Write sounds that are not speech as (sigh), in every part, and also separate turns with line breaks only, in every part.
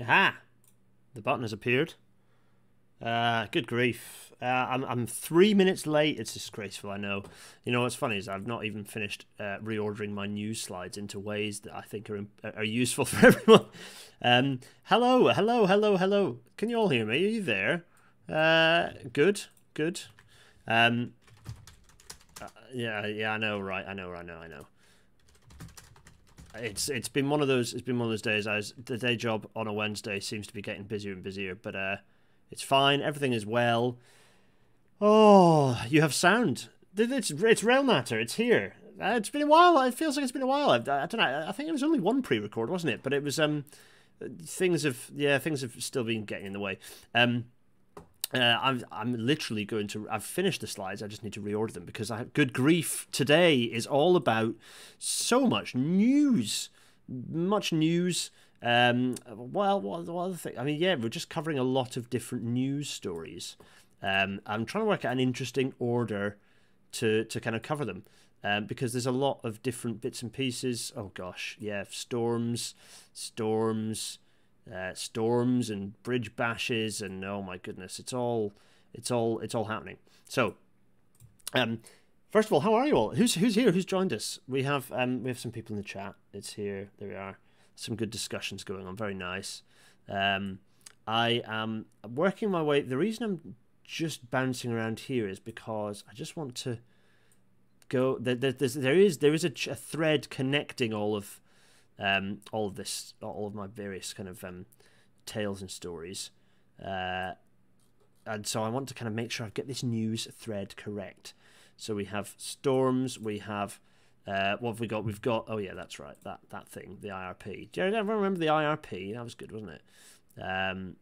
Aha! The button has appeared. Uh, good grief. Uh, I'm, I'm three minutes late. It's disgraceful, I know. You know what's funny is I've not even finished uh, reordering my news slides into ways that I think are, are useful (laughs) for everyone. Um, hello, hello, hello, hello. Can you all hear me? Are you there? Uh, good, good. Um, uh, yeah, yeah, I know, right? I know, I know, I know it's it's been one of those it's been one of those days. As the day job on a Wednesday seems to be getting busier and busier, but uh, it's fine. Everything is well. Oh, you have sound. It's it's Railnatter. It's here. Uh, it's been a while. It feels like it's been a while. I, I don't know. I think it was only one pre-record, wasn't it? But it was um, things have yeah, things have still been getting in the way. Um, uh, I'm I'm literally going to. I've finished the slides. I just need to reorder them because I good grief. Today is all about so much news, much news. Um, well, what, what other thing? I mean, yeah, we're just covering a lot of different news stories. Um, I'm trying to work out an interesting order to to kind of cover them. Um, because there's a lot of different bits and pieces. Oh gosh, yeah, storms, storms, uh, storms and bridge bashes and oh my goodness, it's all it's all it's all happening. So, um, first of all, how are you all? Who's who's here? Who's joined us? We have um we have some people in the chat. It's here. There we are. Some good discussions going on. Very nice. Um, I am working my way. The reason I'm just bouncing around here is because I just want to go. There, there, there is there is a, a thread connecting all of um, all of this, all of my various kind of um, tales and stories. Uh, and so I want to kind of make sure I get this news thread correct. So we have storms, we have uh, what have we got? We've got oh yeah, that's right, that that thing, the IRP. Do you ever remember the IRP? That was good, wasn't it? Um,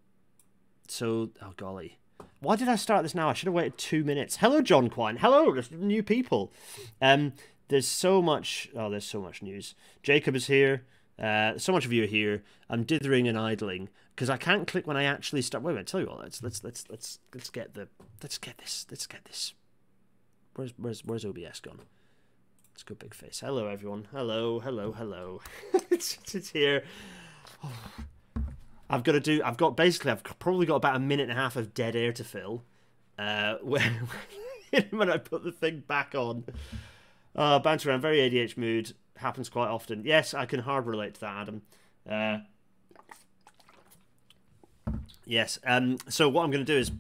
so oh golly, why did I start this now? I should have waited two minutes. Hello, John Quine. Hello, new people. Um, there's so much. Oh, there's so much news. Jacob is here. Uh, so much of you are here. I'm dithering and idling because I can't click when I actually start. Wait a minute. Tell you what. Let's let's let's let's let's get the let's get this. Let's get this. Where's where's where's OBS gone? Let's go big face. Hello everyone. Hello hello hello. (laughs) it's, it's here. Oh. (sighs) I've got to do. I've got basically. I've probably got about a minute and a half of dead air to fill. Uh, when (laughs) when I put the thing back on. Uh, bounce around, very ADH mood, happens quite often. Yes, I can hard relate to that, Adam. Uh, yes, um, so what I'm going to do is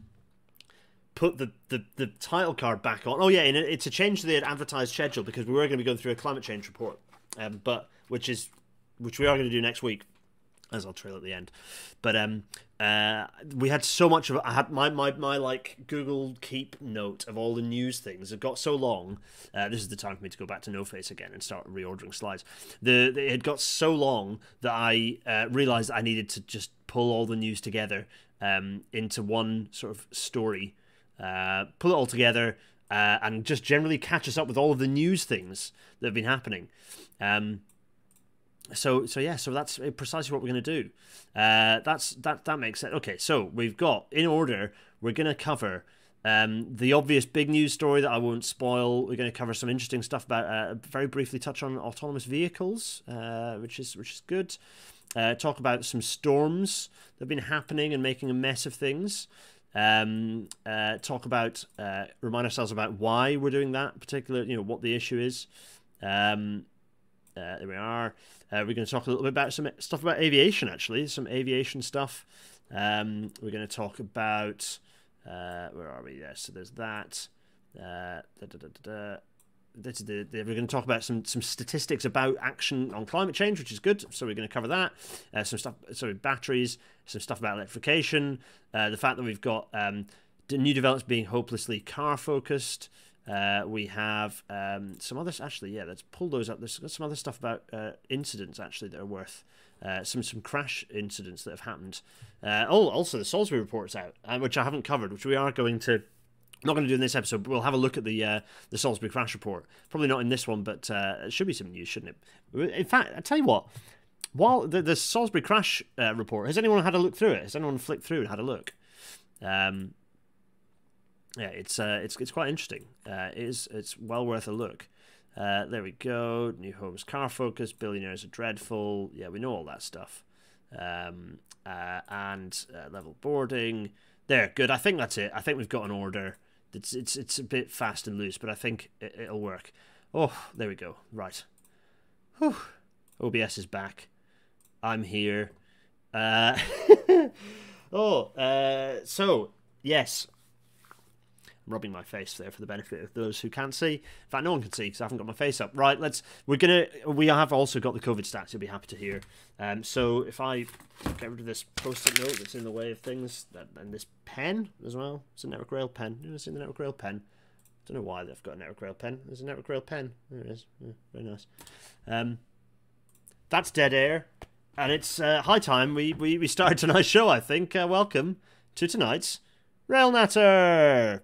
put the, the, the title card back on. Oh, yeah, and it's a change to the advertised schedule because we were going to be going through a climate change report, um, but which is which we are going to do next week as I'll trail at the end. But um, uh, we had so much of I had my, my my like Google Keep note of all the news things. It got so long. Uh, this is the time for me to go back to No Face again and start reordering slides. The, it had got so long that I uh, realized I needed to just pull all the news together um, into one sort of story. Uh, pull it all together. Uh, and just generally catch us up with all of the news things that have been happening. Um, so so yeah so that's precisely what we're going to do uh, that's that that makes sense okay so we've got in order we're going to cover um, the obvious big news story that I won't spoil. We're going to cover some interesting stuff about uh, very briefly touch on autonomous vehicles, uh, which is which is good. Uh, talk about some storms that have been happening and making a mess of things. Um, uh, talk about uh, remind ourselves about why we're doing that particular, you know, what the issue is. Um, there we are. Uh, we're going to talk a little bit about some stuff about aviation, actually, some aviation stuff. Um, we're going to talk about uh, where are we? Yeah, so there's that. Uh, da, da, da, the, the, we're going to talk about some some statistics about action on climate change, which is good. So we're going to cover that. Uh, some stuff, sorry, batteries. Some stuff about electrification. Uh, the fact that we've got um, new developments being hopelessly car focused. Uh, we have um, some others. Actually, yeah, let's pull those up. There's some other stuff about uh, incidents actually that are worth uh, some some crash incidents that have happened. Uh, oh, also the Salisbury report's out, uh, which I haven't covered, which we are going to. Not going to do in this episode, but we'll have a look at the uh, the Salisbury crash report. Probably not in this one, but it should be some news, shouldn't it? In fact, I tell you what. While the, the Salisbury crash report, has anyone had a look through it? Has anyone flicked through and had a look? Um, yeah, it's uh, it's it's quite interesting. Uh, it is it's well worth a look. Uh, there we go. New homes, car focus, billionaires are dreadful. Yeah, we know all that stuff. um, uh, and uh, level boarding. There, good. I think that's it. I think we've got an order. It's it's it's a bit fast and loose, but I think it, will work. Oh, there we go. Right. Whew. OBS is back. I'm here. Uh, (laughs) oh, uh, so yes, rubbing my face there for the benefit of those who can't see. In fact, no one can see because I haven't got my face up. Right, let's. We're gonna. We have also got the COVID stats. You'll be happy to hear. Um, so if I get rid of this post-it note that's in the way of things, and this pen as well. It's a Network Rail pen. You ever seen the Network Rail pen? I Don't know why they've got a Network Rail pen. There's a Network Rail pen. There it is. Yeah, very nice. Um, that's dead air, and it's uh, high time we, we we started tonight's show. I think. Uh, welcome to tonight's Rail Natter.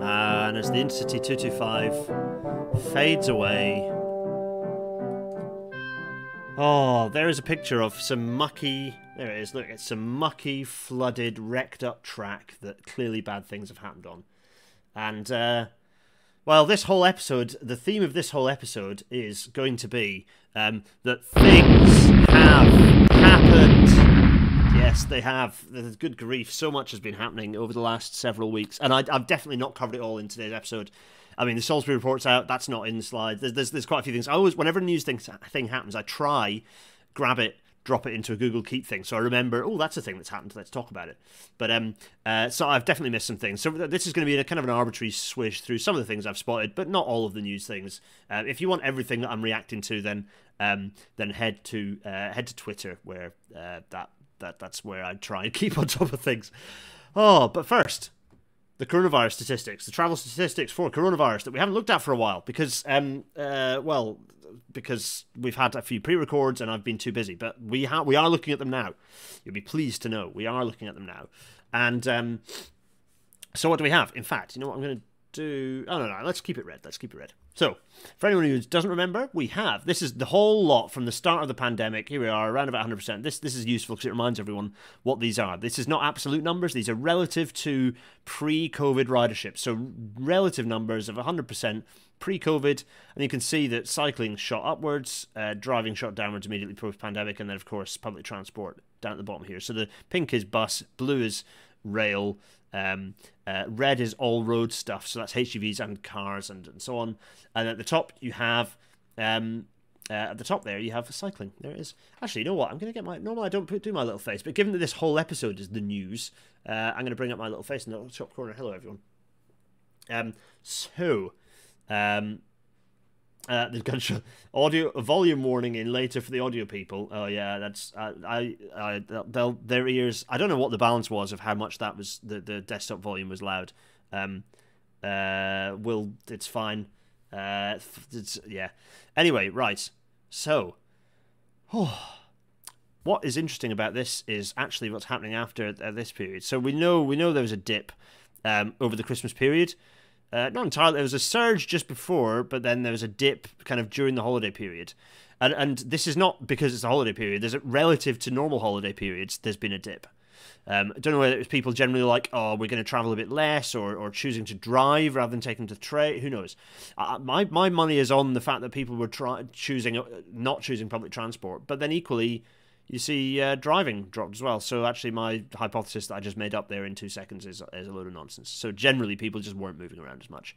And as the Intercity 225 fades away Oh, there is a picture of some mucky. There it is. Look, it's some mucky, flooded, wrecked up track that clearly bad things have happened on. And, uh, well, this whole episode, the theme of this whole episode is going to be um, that things have happened. Yes, they have. There's Good grief. So much has been happening over the last several weeks. And I, I've definitely not covered it all in today's episode. I mean, the Salisbury report's out. That's not in the slides. There's, there's, there's quite a few things. I always, whenever a news thing, thing happens, I try, grab it, drop it into a Google Keep thing. So I remember, oh, that's a thing that's happened. Let's talk about it. But um, uh, so I've definitely missed some things. So this is going to be a kind of an arbitrary swish through some of the things I've spotted, but not all of the news things. Uh, if you want everything that I'm reacting to, then um, then head to uh, head to Twitter, where uh, that that that's where I try and (laughs) keep on top of things. Oh, but first, the coronavirus statistics, the travel statistics for coronavirus that we haven't looked at for a while because, um, uh, well, because we've had a few pre-records and I've been too busy. But we ha- we are looking at them now. You'll be pleased to know we are looking at them now. And um, so, what do we have? In fact, you know what I'm going to do? Oh no, no, let's keep it red. Let's keep it red. So, for anyone who doesn't remember, we have this is the whole lot from the start of the pandemic. Here we are, around about 100%. This this is useful because it reminds everyone what these are. This is not absolute numbers; these are relative to pre-COVID ridership. So, relative numbers of 100% pre-COVID, and you can see that cycling shot upwards, uh, driving shot downwards immediately post-pandemic, and then of course public transport down at the bottom here. So the pink is bus, blue is rail, um, uh, red is all road stuff, so that's HGVs and cars and, and so on. And at the top you have um, uh, at the top there you have cycling. There it is. Actually, you know what? I'm going to get my normally I don't put, do my little face, but given that this whole episode is the news, uh, I'm going to bring up my little face in the top corner. Hello, everyone. Um, so, um, uh, the gunshot audio volume warning in later for the audio people. Oh yeah, that's uh, I I they'll their ears. I don't know what the balance was of how much that was the the desktop volume was loud. Um, uh, will it's fine. Uh, it's yeah. Anyway, right. So, oh, what is interesting about this is actually what's happening after uh, this period. So we know we know there was a dip um, over the Christmas period. Uh, not entirely. There was a surge just before, but then there was a dip kind of during the holiday period. And, and this is not because it's a holiday period. There's a, relative to normal holiday periods. There's been a dip. Um, I don't know whether it was people generally like, oh, we're going to travel a bit less, or, or choosing to drive rather than taking the train. Who knows? Uh, my my money is on the fact that people were try- choosing uh, not choosing public transport, but then equally you see uh, driving dropped as well. So actually, my hypothesis that I just made up there in two seconds is, is a load of nonsense. So generally, people just weren't moving around as much.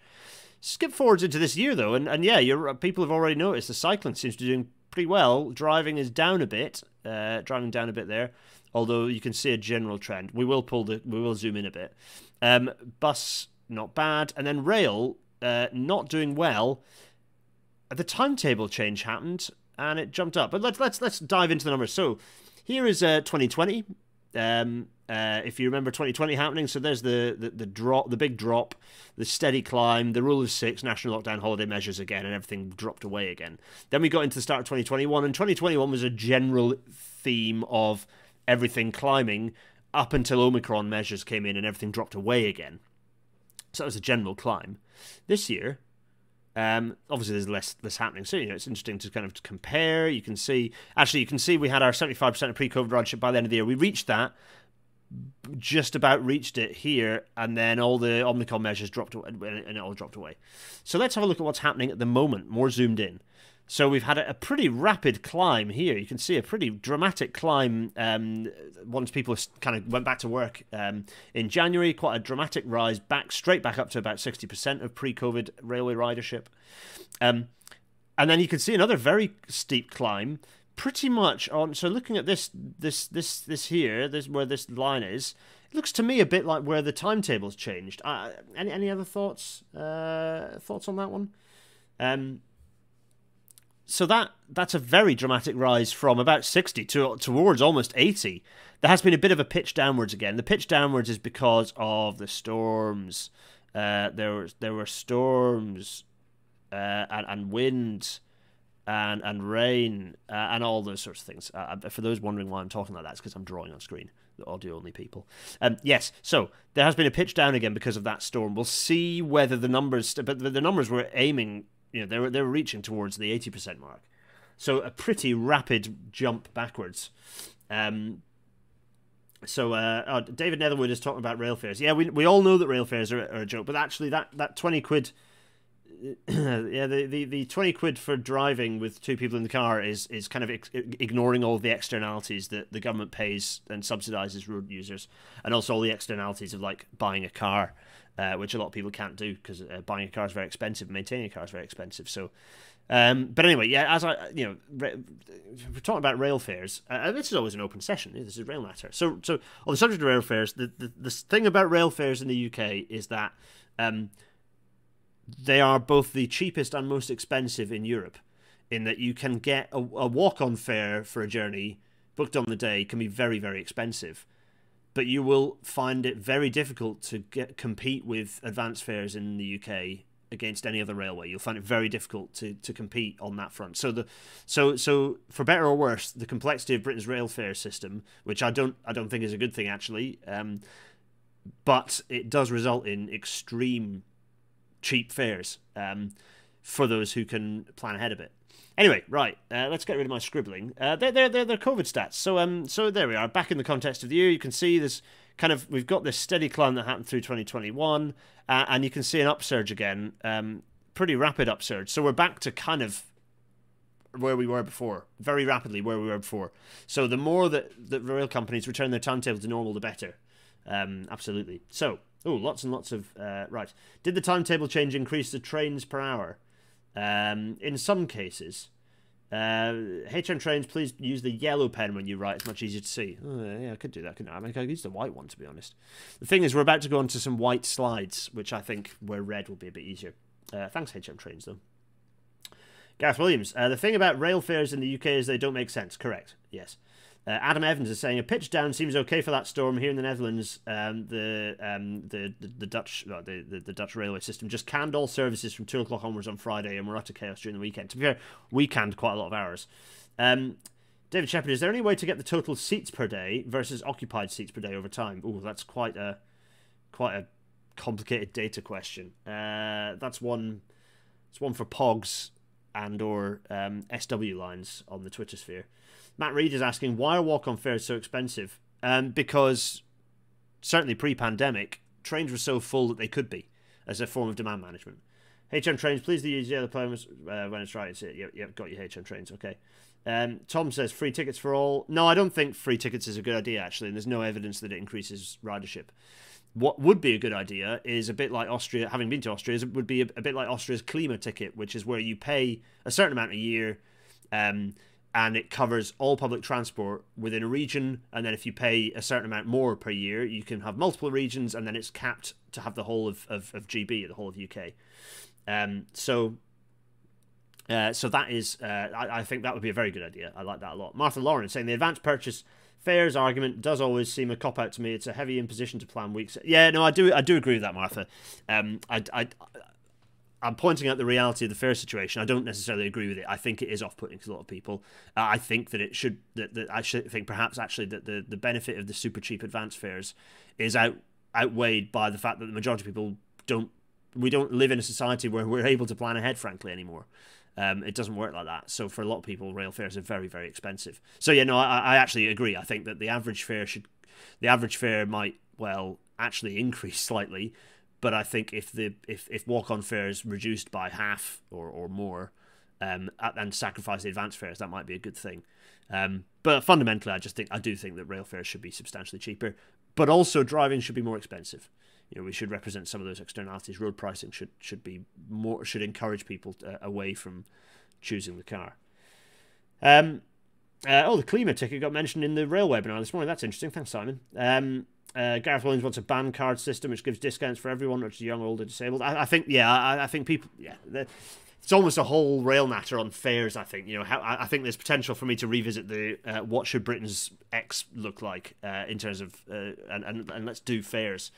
Skip forwards into this year though, and, and yeah, you're, people have already noticed the cycling seems to be doing pretty well. Driving is down a bit, uh, driving down a bit there. Although you can see a general trend. We will pull the, we will zoom in a bit. Um, bus not bad, and then rail uh, not doing well. The timetable change happened and it jumped up. But let's let's let's dive into the numbers. So here is uh, 2020. Um, uh, if you remember 2020 happening, so there's the, the, the drop, the big drop, the steady climb, the rule of six, national lockdown holiday measures again, and everything dropped away again. Then we got into the start of 2021, and 2021 was a general theme of everything climbing up until Omicron measures came in and everything dropped away again. So that was a general climb. This year, Um, obviously, there's less less happening, so you know it's interesting to kind of compare. You can see, actually, you can see we had our 75% of pre-COVID ridership by the end of the year. We reached that, just about reached it here, and then all the Omicron measures dropped and it all dropped away. So let's have a look at what's happening at the moment, more zoomed in. So we've had a, pretty rapid climb here. You can see a pretty dramatic climb um, once people kind of went back to work um, in January. Quite a dramatic rise back, straight back up to about 60% of pre-COVID railway ridership. Um, and then you can see another very steep climb pretty much on so looking at this this this this here this where this line is it looks to me a bit like where the timetable's changed uh, any any other thoughts uh, thoughts on that one um so that that's a very dramatic rise from about 60 to towards almost 80 there has been a bit of a pitch downwards again. The pitch downwards is because of the storms. Uh, there was there were storms uh, and, and wind and and rain uh, and all those sorts of things. Uh, uh, for those wondering why I'm talking like that it's because I'm drawing on screen. The audio only people. Um, yes so there has been a pitch down again because of that storm. We'll see whether the numbers but the numbers were aiming you know they were they were reaching towards the eighty percent mark, so a pretty rapid jump backwards. Um, so uh, oh, David Netherwood is talking about rail fares. Yeah, we we all know that rail fares are, are a joke, but actually that that twenty quid. (clears throat) yeah, the, the, the 20 quid for driving with two people in the car is, is kind of ignoring all the externalities that the government pays and subsidizes road users, and also all the externalities of like buying a car uh, which a lot of people can't do because uh, buying a car is very expensive, maintaining a car is very expensive. So, um, but anyway, yeah, as I, you know, we're talking about rail fares. Uh, this is always an open session. This is rail natter. So, so on the subject of rail fares, the, the, the thing about rail fares in the UK is that um, they are both the cheapest and most expensive in Europe. In that you can get a, a walk-on fare for a journey booked on the day can be very, very expensive but you will find it very difficult to get compete with advanced fares in the UK against any other railway. You'll find it very difficult to, to compete on that front. So the so so for better or worse, the complexity of Britain's rail fare system, which I don't I don't think is a good thing actually, um, but it does result in extreme cheap fares um, for those who can plan ahead a bit. Anyway, right, uh, let's get rid of my scribbling. Uh, they're, they're, they're, they're COVID stats. So, um, so there we are, back in the context of the year. You can see this kind of, we've got this steady climb that happened through 2021, uh, and you can see an upsurge again, um, pretty rapid upsurge. So we're back to kind of where we were before, very rapidly where we were before. So the more that, that rail companies return their timetable to normal, the better. Um, absolutely. So, oh, lots and lots of, uh, right. Did the timetable change increase the trains per hour? Um, in some cases, uh, HM trains, please use the yellow pen when you write. It's much easier to see. Oh, yeah, I could do that, couldn't I? I, mean, I could use the white one, to be honest. The thing is, we're about to go on to some white slides, which I think where red will be a bit easier. Uh, thanks, HM trains, though. Gareth Williams, uh, the thing about rail fares in the UK is they don't make sense. Correct. Yes. Uh, Adam Evans is saying a pitch down seems okay for that storm here in the Netherlands. Um, the, um, the, the the Dutch well, the, the, the Dutch railway system just canned all services from two o'clock onwards on Friday, and we're to chaos during the weekend. To be fair, we canned quite a lot of hours. Um, David Shepard, is there any way to get the total seats per day versus occupied seats per day over time? Oh, that's quite a quite a complicated data question. Uh, that's one. It's one for Pogs and or um, SW lines on the Twitter sphere. Matt Reed is asking why are walk-on fares so expensive? Um, because certainly pre-pandemic, trains were so full that they could be as a form of demand management. HM trains, please do use the other plans uh, when it's right. It's it. Yep, yep, got your HM trains. Okay. Um, Tom says free tickets for all. No, I don't think free tickets is a good idea actually, and there's no evidence that it increases ridership. What would be a good idea is a bit like Austria. Having been to Austria, it would be a, a bit like Austria's Klima ticket, which is where you pay a certain amount a year. Um, and it covers all public transport within a region. And then if you pay a certain amount more per year, you can have multiple regions, and then it's capped to have the whole of, of, of GB, the whole of UK. Um, so. Uh, so that is, uh, I, I, think that would be a very good idea. I like that a lot. Martha Lawrence saying the advanced purchase fares argument does always seem a cop out to me. It's a heavy imposition to plan weeks. Yeah, no, I do, I do agree with that, Martha. Um, I, I, I'm pointing out the reality of the fare situation. I don't necessarily agree with it. I think it is off-putting to a lot of people. Uh, I think that it should that, that I should think perhaps actually that the, the benefit of the super cheap advance fares is out outweighed by the fact that the majority of people don't we don't live in a society where we're able to plan ahead, frankly, anymore. Um, it doesn't work like that. So for a lot of people, rail fares are very, very expensive. So yeah, no, I, I actually agree. I think that the average fare should, the average fare might well actually (laughs) increase slightly, but I think if the if if walk on fares reduced by half or or more, um, and sacrifice the advance fares, that might be a good thing. Um, but fundamentally, I just think I do think that rail fares should be substantially cheaper, but also driving should be more expensive. You know, we should represent some of those externalities. Road pricing should should be more should encourage people to, uh, away from choosing the car. Um, uh, oh, the Klima ticket got mentioned in the rail webinar this morning. That's interesting. Thanks, Simon. Um, uh, Gareth Williams wants a BahnCard system which gives discounts for everyone, which is young, old, or disabled. I, I think, yeah, I, I, think people, yeah, it's almost a whole rail natter on fares. I think you know how I, think there's potential for me to revisit the uh, what should Britain's X look like uh, in terms of uh, and, and and let's do fares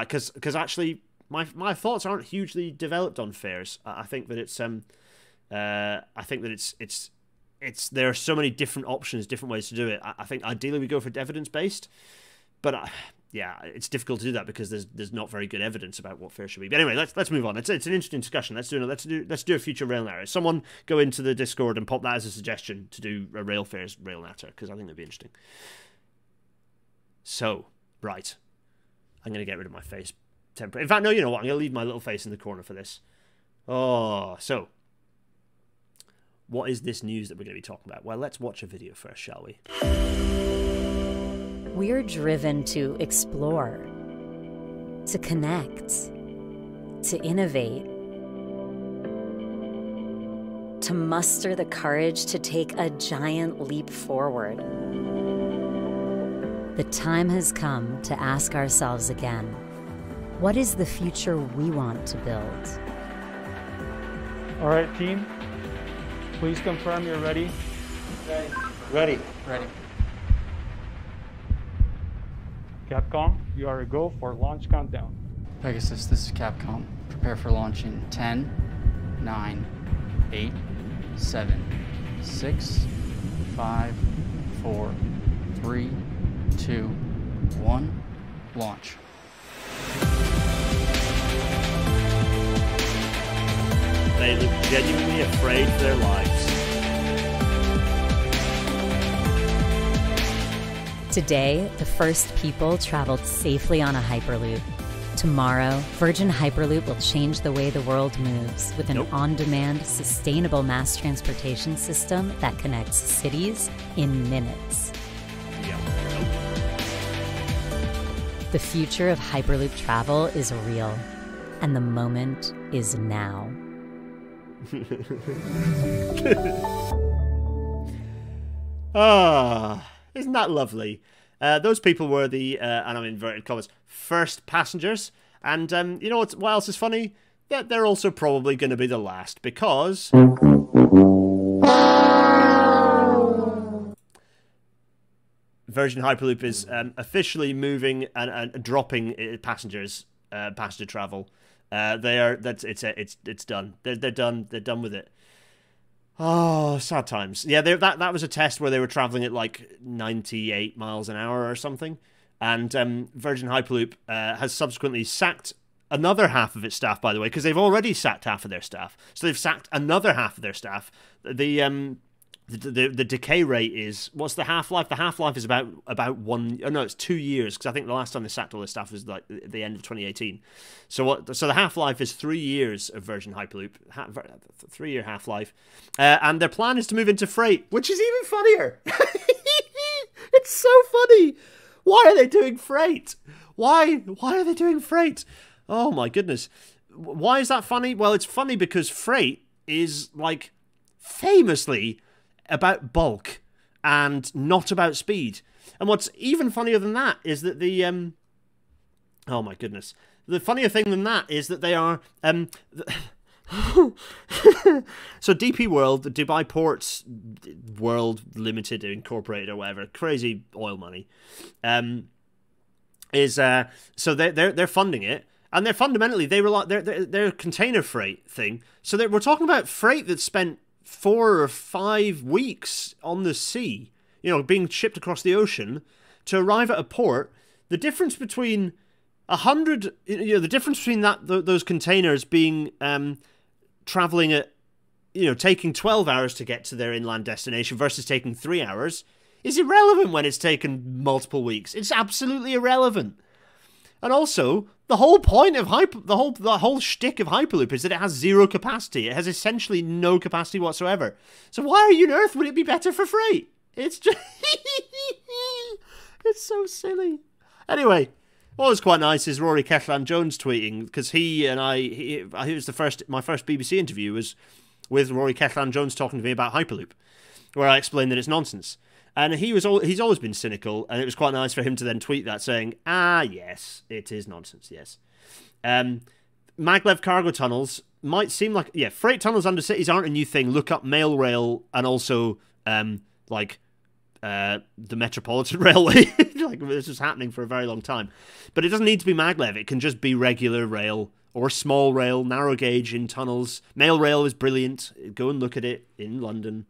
because uh, because actually my my thoughts aren't hugely developed on fares. I, I think that it's um uh, I think that it's it's it's there are so many different options, different ways to do it. I, I think ideally we go for evidence based, but I, yeah, it's difficult to do that because there's there's not very good evidence about what fair should be. But anyway, let's let's move on. It's, it's an interesting discussion. Let's do let's do let's do a future rail natter. Someone go into the Discord and pop that as a suggestion to do a rail fares rail natter because I think that'd be interesting. So right, I'm gonna get rid of my face temporarily. In fact, no, you know what? I'm gonna leave my little face in the corner for this. Oh, so what is this news that we're gonna be talking about? Well, let's watch a video first, shall we?
We're driven to explore, to connect, to innovate, to muster the courage to take a giant leap forward. The time has come to ask ourselves again what is the future we want to build?
All right, team, please confirm you're ready.
Ready. Ready.
Ready. Capcom, you are a go for launch countdown.
Pegasus, this is Capcom. Prepare for launch in 10, 9, 8, 7, 6, 5, 4, 3, 2, 1. Launch.
They look genuinely afraid for their lives.
Today, the first people traveled safely on a Hyperloop. Tomorrow, Virgin Hyperloop will change the way the world moves with an nope. on demand, sustainable mass transportation system that connects cities in minutes. Yeah. Nope. The future of Hyperloop travel is real, and the moment is now. (laughs)
ah. Isn't that lovely? Uh, those people were the, uh, and I'm inverted commas, first passengers. And um, you know what, what else is funny? That they're also probably going to be the last because. Virgin Hyperloop is um, officially moving and, and dropping uh, passengers, uh, passenger travel. Uh, they are that's it's it's it's done. They're they're done. They're done with it. Oh, sad times. Yeah, that that was a test where they were traveling at like 98 miles an hour or something, and um, Virgin Hyperloop uh, has subsequently sacked another half of its staff. By the way, because they've already sacked half of their staff, so they've sacked another half of their staff. The um, the, the, decay rate is what's the half life? The half life is about about one. Oh no, it's two years because I think the last time they sacked all this stuff was like the end of 2018. So what? So the half life is three years of Virgin Hyperloop, ha, three year half life, uh, and their plan is to move into freight, which is even funnier. (laughs) it's so funny. Why are they doing freight? Why? Why are they doing freight? Oh my goodness. Why is that funny? Well, it's funny because freight is like famously about bulk and not about speed. And what's even funnier than that is that the um oh my goodness. The funnier thing than that is that they are um (laughs) so DP World, the Dubai Ports World Limited Incorporated or whatever, crazy oil money. Um is uh so they're they're they're funding it and they're fundamentally they rely they're, they're, they're container freight thing so we're talking about freight that's spent four or five weeks on the sea, you know, being shipped across the ocean to arrive at a port. The difference between a hundred. You know, the difference between that th- those containers being um, traveling at, you know, taking twelve hours to get to their inland destination versus taking three hours is irrelevant when it's taken multiple weeks. It's absolutely irrelevant. And also, the whole point of hyper, the whole the whole shtick of Hyperloop is that it has zero capacity. It has essentially no capacity whatsoever. So why are you on Earth would it be better for free? It's just (laughs) it's so silly. Anyway, what was quite nice is Rory Cellan Jones tweeting because he and I he, he was the first my first BBC interview was with Rory Cellan Jones talking to me about Hyperloop, where I explained that it's nonsense. And he was all, he's always been cynical, and it was quite nice for him to then tweet that saying, "Ah, yes, it is nonsense. Yes, um, maglev cargo tunnels might seem like yeah, freight tunnels under cities aren't a new thing. Look up mail rail and also um, like uh, the Metropolitan (laughs) Railway. like this was happening for a very long time, but it doesn't need to be maglev. It can just be regular rail or small rail, narrow gauge in tunnels. Mail rail is brilliant. Go and look at it in London.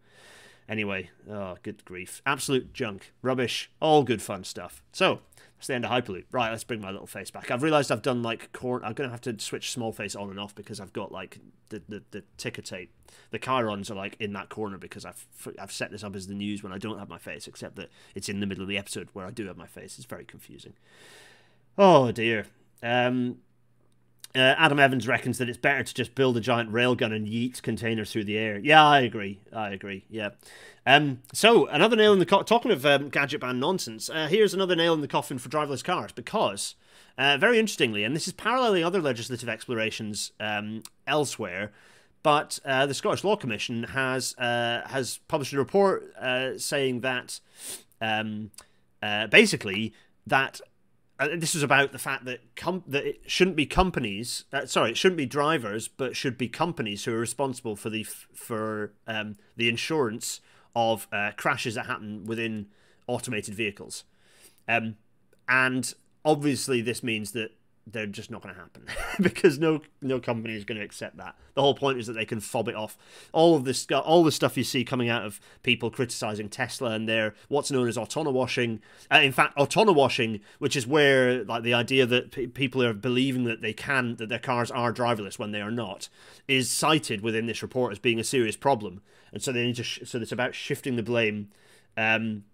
Anyway, oh, good grief. Absolute junk. Rubbish. All good fun stuff. So, that's the end of Hyperloop. Right, let's bring my little face back. I've realised I've done like corn. I'm going to have to switch small face on and off because I've got like the, the, the ticker tape. The chyrons are like in that corner because I've, I've set this up as the news when I don't have my face, except that it's in the middle of the episode where I do have my face. It's very confusing. Oh dear. Um, uh, Adam Evans reckons that it's better to just build a giant railgun and yeet containers through the air. Yeah, I agree. I agree. Yeah. Um, so another nail in the co- talking of um, gadgetbahn nonsense. Uh, here's another nail in the coffin for driverless cars because, uh, very interestingly, and this is paralleling other legislative explorations um, elsewhere. But uh, the Scottish Law Commission has uh, has published a report uh, saying that um, basically that uh, this is about the fact that that it shouldn't be companies. Uh, sorry, it shouldn't be drivers, but should be companies who are responsible for the for um, the insurance of uh, crashes that happen within automated vehicles. Um, and obviously, this means that they're just not going to happen (laughs) because no no company is going to accept that. The whole point is that they can fob it off. All of this, all the stuff you see coming out of people criticizing Tesla and their what's known as autono-washing. Uh, in fact, autono-washing, which is where like the idea that p- people are believing that they can that their cars are driverless when they are not, is cited within this report as being a serious problem. And so they need to. Sh- so it's about shifting the blame, um,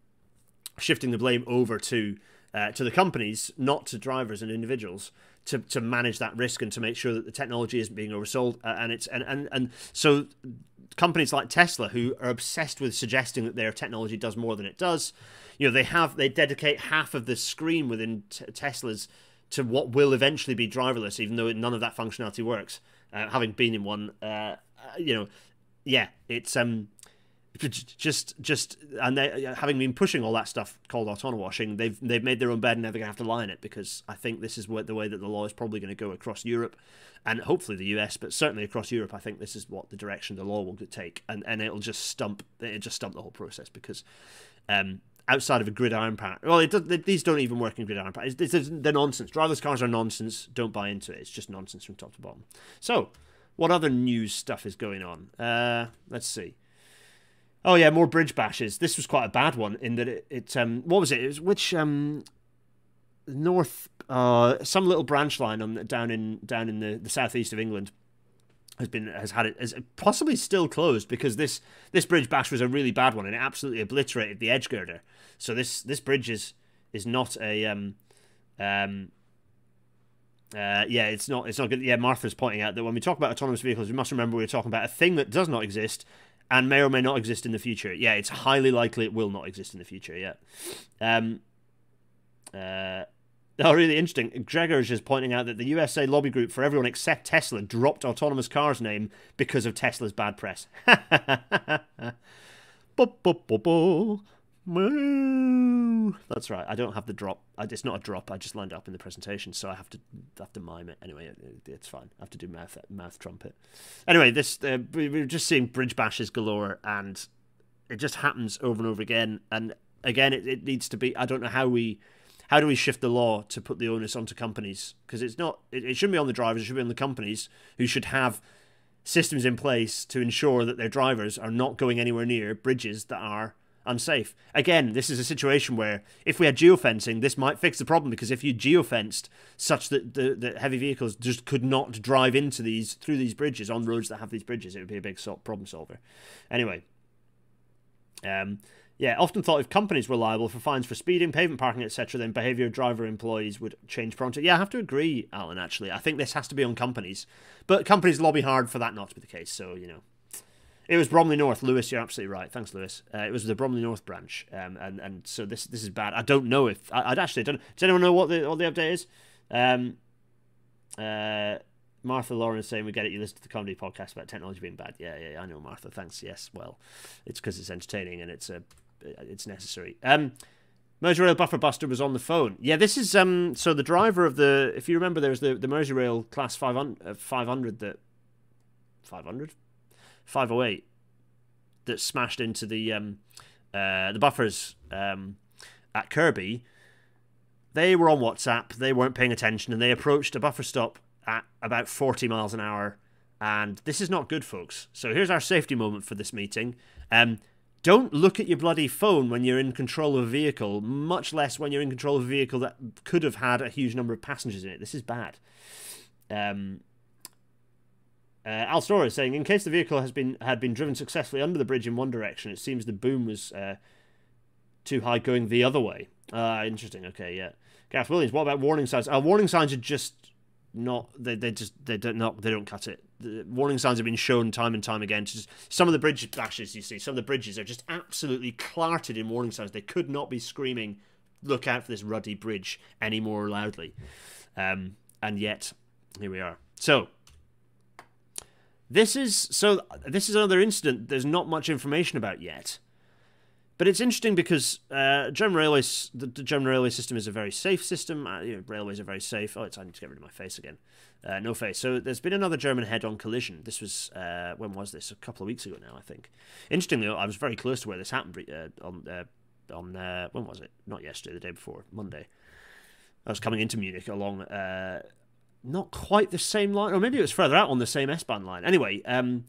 shifting the blame over to uh, to the companies, not to drivers and individuals, to, to manage that risk and to make sure that the technology isn't being oversold. Uh, and it's and, and and so companies like Tesla, who are obsessed with suggesting that their technology does more than it does, you know, they have they dedicate half of the screen within t- Teslas to what will eventually be driverless, even though none of that functionality works. Uh, having been in one, uh, uh you know, yeah, it's um just just and they having been pushing all that stuff called autono washing they've they've made their own bed and they're gonna have to lie in it because i think this is what the way that the law is probably going to go across europe and hopefully the us but certainly across europe i think this is what the direction the law will take. And and it'll just stump it just stump the whole process because um outside of a gridiron part well it does, these don't even work in gridiron it's, it's, they're nonsense. Driverless cars are nonsense. Don't buy into it. It's just nonsense from top to bottom. So what other news stuff is going on? Uh let's see Oh yeah, more bridge bashes. This was quite a bad one in that it, it um what was it? It was which um north uh some little branch line on down in down in the, the southeast of England has been has had it is possibly still closed because this this bridge bash was a really bad one and it absolutely obliterated the edge girder. So this this bridge is is not a um um uh, yeah, it's not. It's not good. Yeah, Martha's pointing out that when we talk about autonomous vehicles, we must remember we're talking about a thing that does not exist and may or may not exist in the future. Yeah, it's highly likely it will not exist in the future. Yeah. Um. Uh. (laughs) Oh, really interesting. Gregor is just pointing out that the USA lobby group for everyone except Tesla dropped autonomous cars name because of Tesla's bad press. (laughs) That's right. I don't have the drop. It's not a drop. I just lined up in the presentation, so I have to have to mime it. Anyway, it's fine. I have to do mouth mouth trumpet. Anyway, this uh, we're just seeing bridge bashes galore, and it just happens over and over again. And again, it, it needs to be. I don't know how we how do we shift the law to put the onus onto companies because it's not. It, it shouldn't be on the drivers. It should be on the companies who should have systems in place to ensure that their drivers are not going anywhere near bridges that are unsafe. Again, this is a situation where if we had geofencing, this might fix the problem because if you geofenced such that the, the heavy vehicles just could not drive into these through these bridges on roads that have these bridges, it would be a big problem solver. Anyway, um, yeah, often thought if companies were liable for fines for speeding, pavement parking, etc., then behaviour of driver employees would change pronto. Yeah, I have to agree, Alan, actually. I think this has to be on companies. But companies lobby hard for that not to be the case, so, you know. It was Bromley North, Lewis. You're absolutely right. Thanks, Lewis. Uh, it was the Bromley North branch, um, and and so this this is bad. I don't know if I, would actually don't. Does anyone know what the what the update is? Um, uh, Martha Lawrence is saying we get it. You listen to the comedy podcast about technology being bad. Yeah, yeah, I know, Martha. Thanks. Yes, well, it's because it's entertaining and it's a it's necessary. Um, Merseyrail Buffer Buster was on the phone. Yeah, this is um. So the driver of the, if you remember, there was the the Merseyrail Class 500, uh, 500 that 500, 508 that smashed into the um, uh, the buffers um, at Kirkby, They were on WhatsApp. They weren't paying attention, and they approached a buffer stop at about 40 miles an hour. And this is not good, folks. So here's our safety moment for this meeting. Um, don't look at your bloody phone when you're in control of a vehicle, much less when you're in control of a vehicle that could have had a huge number of passengers in it. This is bad. Um, uh, Al Storer is saying, in case the vehicle has been had been driven successfully under the bridge in one direction, it seems the boom was uh, too high going the other way. Uh, interesting. Okay, yeah. Gareth Williams, what about warning signs? Uh, warning signs are just not. They they just they don't not they don't cut it. The warning signs have been shown time and time again. Just some of the bridge bashes you see, some of the bridges are just absolutely clarted in warning signs. They could not be screaming, "Look out for this ruddy bridge!" any more loudly. Um, and yet, here we are. So this is so. This is another incident. There's not much information about yet, but it's interesting because uh, German railways, the, the, German railway system is a very safe system. Uh, you know, railways are very safe. Oh, it's I need to get rid of my face again. Uh, no face. So there's been another German head-on collision. This was uh, when was this? A couple of weeks ago now, I think. Interestingly, I was very close to where this happened uh, on uh, on when was it? Not yesterday, the day before, Monday. I was coming into Munich along not quite the same line, or maybe it was further out on the same S-Bahn line. Anyway, um,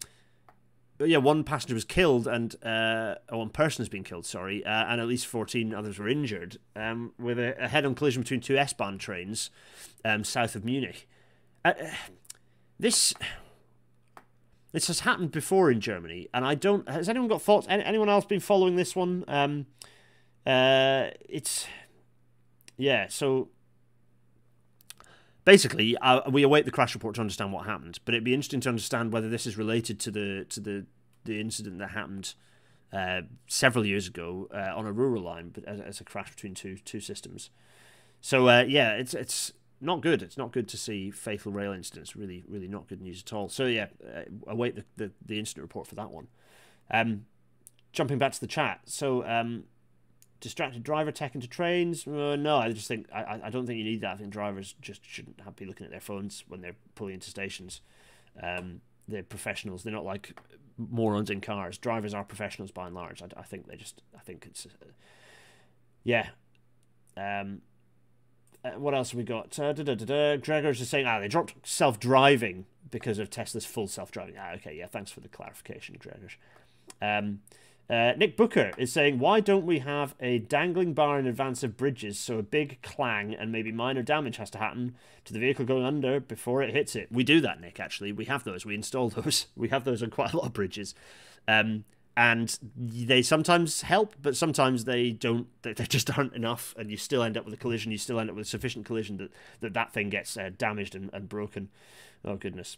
yeah, one passenger was killed, and uh, one person has been killed. Sorry, uh, and at least fourteen others were injured um, with a, a head-on collision between two S-Bahn trains um, south of Munich. Uh, this this has happened before in Germany, and I don't. Has anyone got thoughts? Anyone else been following this one? Um, uh, it's yeah. So basically, uh, we await the crash report to understand what happened. But it'd be interesting to understand whether this is related to the to the the incident that happened uh, several years ago uh, on a rural line, but as, as, a crash between two two systems. So uh, yeah, it's it's not good. It's not good to see fatal rail incidents. Really, really not good news at all. So yeah, uh, await the, the, the incident report for that one. Um, jumping back to the chat. So um, distracted driver tech into trains? Uh, no, I just think I, I don't think you need that. I think drivers just shouldn't have be looking at their phones when they're pulling into stations. Um, they're professionals. They're not like morons in cars. Drivers are professionals by and large. I, I think they just. I think it's. Uh, yeah. Um. Uh, what else have we got? Uh, da, da, da. Gregor's just saying, ah, they dropped self-driving because of Tesla's full self-driving. Ah, okay, yeah, thanks for the clarification, Gregor. Um, uh, Nick Booker is saying, why don't we have a dangling bar in advance of bridges so a big clang and maybe minor damage has to happen to the vehicle going under before it hits it? We do that, Nick, actually. We have those. We install those. (laughs) We have those on quite a lot of bridges. Um, and they sometimes help, but sometimes they don't. They, they, just aren't enough, and you still end up with a collision. You still end up with sufficient collision that that, that thing gets uh, damaged and, and broken. Oh, goodness.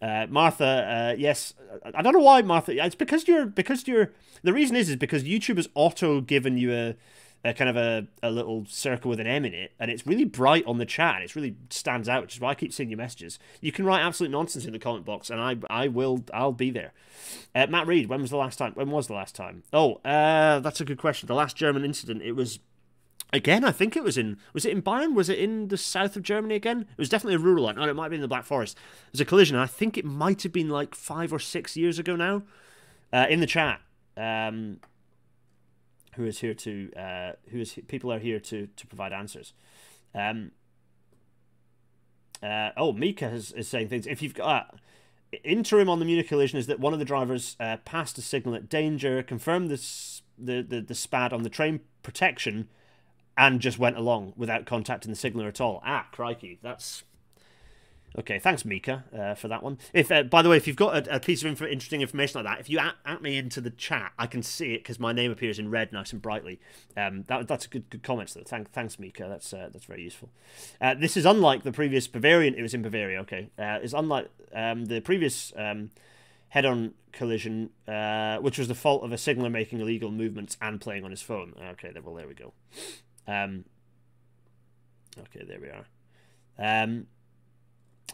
Uh, Martha, uh, yes, I don't know why Martha. It's because you're because you're. The reason is is because YouTube has auto given you a, a kind of a, a little circle with an M in it, and it's really bright on the chat. It really stands out, which is why I keep seeing your messages. You can write absolute nonsense in the comment box, and I I will I'll be there. Uh, Matt Reed, when was the last time? When was the last time? Oh, uh, that's a good question. The last German incident. It was Again, I think it was in was it in Bayern? Was it in the south of Germany again? It was definitely a rural line. Oh, it might have been in the Black Forest. There's a collision. I think it might have been like five or six years ago now. Uh, in the chat, um, who is here to uh, who is people are here to to provide answers. Um, uh, oh, Mika is, is saying things. If you've got interim on the Munich collision is that one of the drivers uh, passed a signal at danger, confirmed the, the, the, the SPAD on the train protection, and just went along without contacting the signaler at all. Ah, crikey, that's Okay, thanks Mika uh, for that one. If uh, by the way, if you've got a, a piece of inf- interesting information like that, if you at, at, me into the chat, I can see it because my name appears in red, nice and brightly. Um, that, that's a good good comment. So thank, thanks Mika. That's uh, that's very useful. Uh, this is unlike the previous Bavarian. It was in Bavaria. Okay, uh, it's unlike um, the previous um, head-on collision, uh, which was the fault of a signaler making illegal movements and playing on his phone. Okay, well there we go. Um, okay, there we are. Um,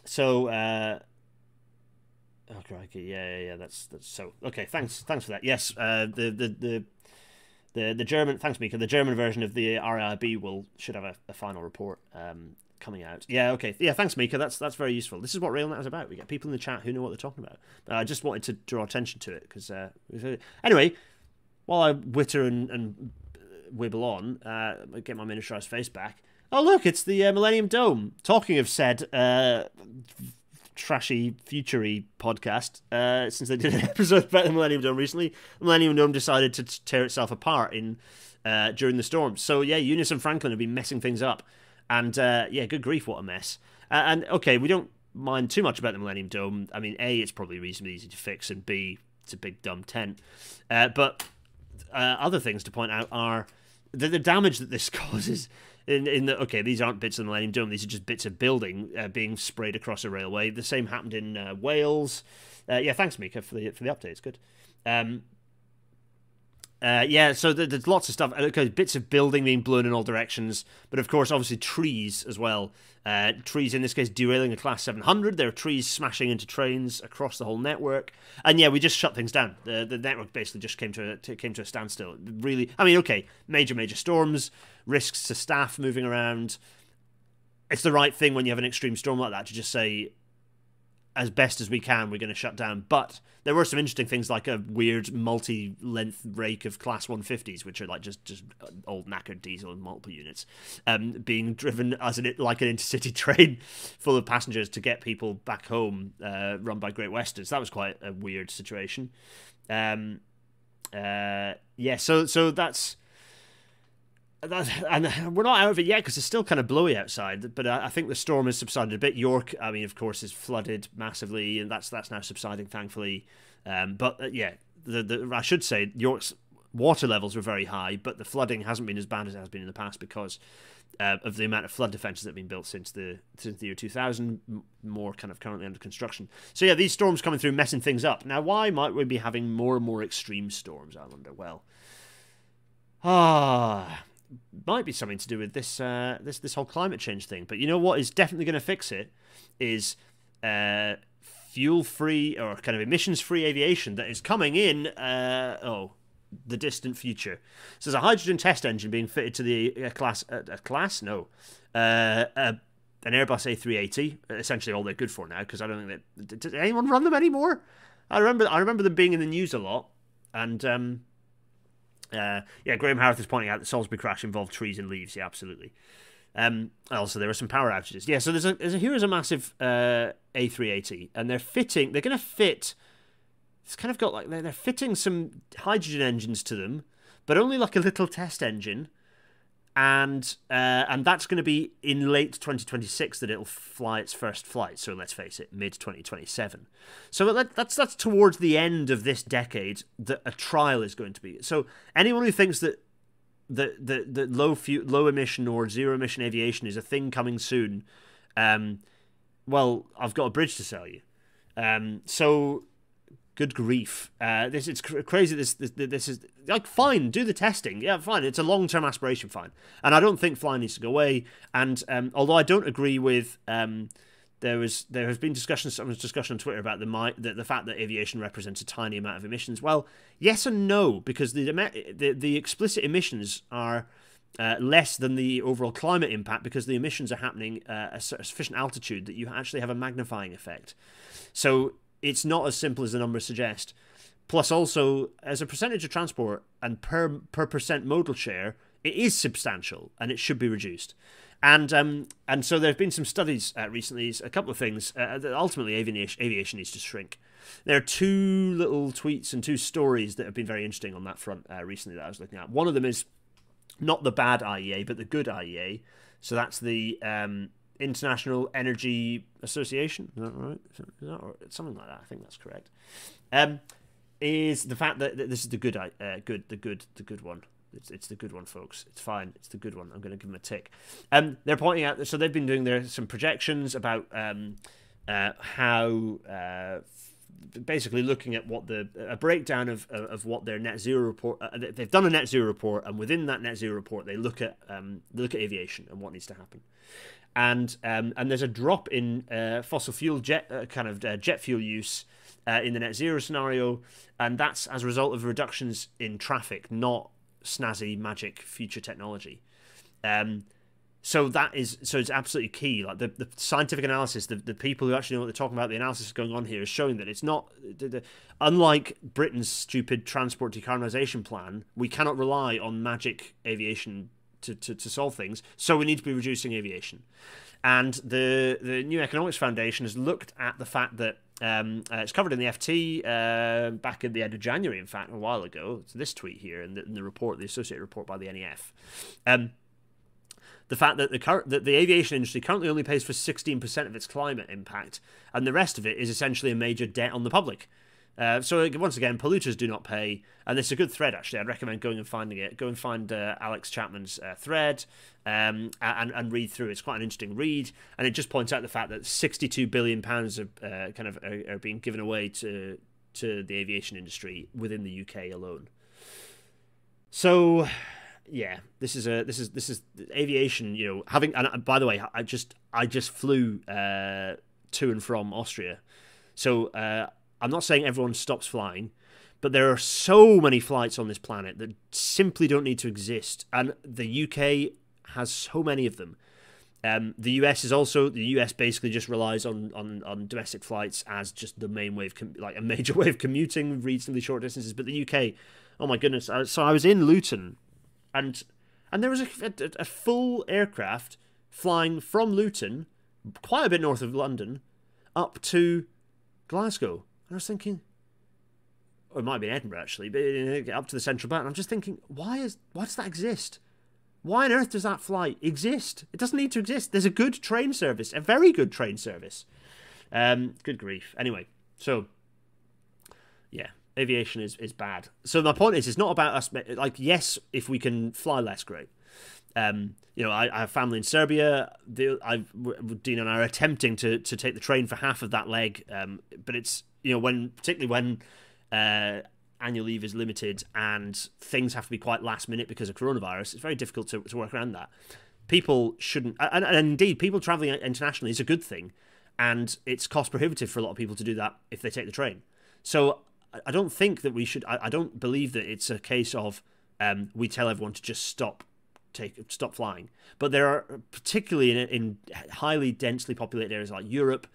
so uh oh crikey yeah yeah yeah that's that's so okay thanks thanks for that. Yes uh the the the the, the German thanks Mika the German version of the RIB will should have a, a final report um coming out. Yeah okay yeah thanks Mika that's that's very useful. This is what Rail Natter is about. We get people in the chat who know what they're talking about. Uh, I just wanted to draw attention to it because uh, anyway while I witter and, and wibble on uh get my miniaturized face back Oh, look, it's the uh, Millennium Dome. Talking of said uh, trashy, futury podcast, uh, since they did an (laughs) episode about the Millennium Dome recently, the Millennium Dome decided to tear itself apart in uh, during the storm. So, yeah, Eunice and Franklin have been messing things up. And, uh, yeah, good grief, what a mess. Uh, and, okay, we don't mind too much about the Millennium Dome. I mean, A, it's probably reasonably easy to fix, and B, it's a big dumb tent. but other things to point out are the, the damage that this (laughs) causes in in the okay, these aren't bits of the Millennium Dome; these are just bits of building uh, being sprayed across a railway. The same happened in uh, Wales. Uh, yeah, thanks, Mika, for the for the update. It's good. Um, uh, yeah, so there's lots of stuff. Okay, bits of building being blown in all directions, but of course, obviously trees as well. Uh, trees in this case derailing a class 700. There are trees smashing into trains across the whole network, and yeah, we just shut things down. The the network basically just came to, a, came to a standstill. Really, I mean, okay, major major storms, risks to staff moving around. It's the right thing when you have an extreme storm like that to just say as best as we can, we're going to shut down. But there were some interesting things like a weird multi-length rake of Class 150s, which are like just just old knackered diesel and multiple units, um, being driven as an like an intercity (laughs) train full of passengers to get people back home, uh, run by Great Western. So that was quite a weird situation. Um, uh, yeah, so so that's and we're not out of it yet because it's still kind of blowy outside. But I think the storm has subsided a bit. York, I mean, of course, is flooded massively, and that's that's now subsiding, thankfully. Um, but uh, yeah, the, the I should say York's water levels were very high, but the flooding hasn't been as bad as it has been in the past because uh, of the amount of flood defences that have been built since the since the year 2000, more kind of currently under construction. So yeah, these storms coming through messing things up. Now, why might we be having more and more extreme storms? I wonder. Well, ah might be something to do with this uh, this this whole climate change thing. But you know what is definitely going to fix it is uh, fuel free or kind of emissions free aviation that is coming in. Uh, oh, the distant future. So there's a hydrogen test engine being fitted to the uh, class uh, a class no. Uh, an Airbus A380, essentially all they're good for now, because I don't think that does anyone run them anymore. I remember I remember them being in the news a lot, and um, uh, yeah, Graham Harris is pointing out that Salisbury crash involved trees and leaves. Yeah, absolutely. Um, also, there are some power outages. Yeah, so there's a, there's a here is a massive uh, A380, and they're fitting. They're going to fit. It's kind of got like they're, they're fitting some hydrogen engines to them, but only like a little test engine and uh, and that's going to be in late 2026 that it'll fly its first flight. So let's face it, mid 2027. So that's that's towards the end of this decade that a trial is going to be. So anyone who thinks that the the, the low fu- low emission or zero emission aviation is a thing coming soon, um, well, I've got a bridge to sell you. Um, so Good grief! Uh, this it's cr- crazy. This, this this is like fine. Do the testing. Yeah, fine. It's a long term aspiration. Fine. And I don't think flying needs to go away. And um, although I don't agree with um, there was there has been discussion some discussion on Twitter about the, the the fact that aviation represents a tiny amount of emissions. Well, yes and no because the the, the explicit emissions are. Uh, less than the overall climate impact because the emissions are happening uh, at a sufficient altitude that you actually have a magnifying effect. So it's not as simple as the numbers suggest. Plus, also as a percentage of transport and per per percent modal share, it is substantial and it should be reduced. And um, and so there have been some studies uh, recently, a couple of things. Uh, that ultimately, aviation, aviation needs to shrink. There are two little tweets and two stories that have been very interesting on that front uh, recently that I was looking at. One of them is not the bad IEA, but the good IEA. So that's the um, International Energy Association. Is that right? Is that right? Something like that. I think that's correct. Um, is the fact that, that this is the good, uh, good, the good, the good one. It's, it's the good one, folks. It's fine. It's the good one. I'm going to give them a tick. Um, they're pointing out. that So they've been doing their some projections about um, uh, how uh, basically looking at what the a breakdown of of what their net zero report. Uh, they've done a net zero report, and within that net zero report, they look at um, they look at aviation and what needs to happen. And um, and there's a drop in uh, fossil fuel jet uh, kind of uh, jet fuel use uh, in the net zero scenario, and that's as a result of reductions in traffic, not snazzy magic future technology. Um, so that is so it's absolutely key. Like the, the scientific analysis, the, the people who actually know what they're talking about, the analysis going on here is showing that it's not. The, the, unlike Britain's stupid transport decarbonisation plan, we cannot rely on magic aviation to, to, to solve things. So we need to be reducing aviation. And the the New Economics Foundation has looked at the fact that um, uh, it's covered in the FT uh, back at the end of January, in fact, a while ago. It's this tweet here in the, in the report, the associated report by the NEF. Um, the fact that the current that the aviation industry currently only pays for 16% of its climate impact, and the rest of it is essentially a major debt on the public. Uh, so once again, polluters do not pay, and it's a good thread actually. I'd recommend going and finding it. Go and find uh, Alex Chapman's uh, thread um, and and read through. It's quite an interesting read, and it just points out the fact that 62 billion pounds of uh, kind of are, are, being given away to to the aviation industry within the UK alone. So, yeah, this is a this is this is aviation. You know, having and by the way, I just I just flew uh, to and from Austria, so uh, I'm not saying everyone stops flying, but there are so many flights on this planet that simply don't need to exist, and the UK has so many of them. Um, the US is also the US basically just relies on, on, on domestic flights as just the main way of like a major (laughs) way of commuting reasonably short distances. But the UK, oh my goodness! So I was in Luton, and and there was a, a, a full aircraft flying from Luton, quite a bit north of London, up to Glasgow. I was thinking, or it might be Edinburgh actually, but up to the central. And I'm just thinking, why is why does that exist? Why on earth does that flight exist? It doesn't need to exist. There's a good train service, a very good train service. Um, good grief. Anyway, so yeah, aviation is, is bad. So my point is, it's not about us. Like, yes, if we can fly less, great. Um, you know, I, I, have family in Serbia. The, I, Dean and I are attempting to, to take the train for half of that leg, um, but it's you know when particularly when uh, annual leave is limited and things have to be quite last minute because of coronavirus, it's very difficult to, to work around that. People shouldn't, and, and indeed, people traveling internationally is a good thing, and it's cost prohibitive for a lot of people to do that if they take the train. So I don't think that we should. I, I don't believe that it's a case of um, we tell everyone to just stop take stop flying. But there are particularly in, in highly densely populated areas like Europe,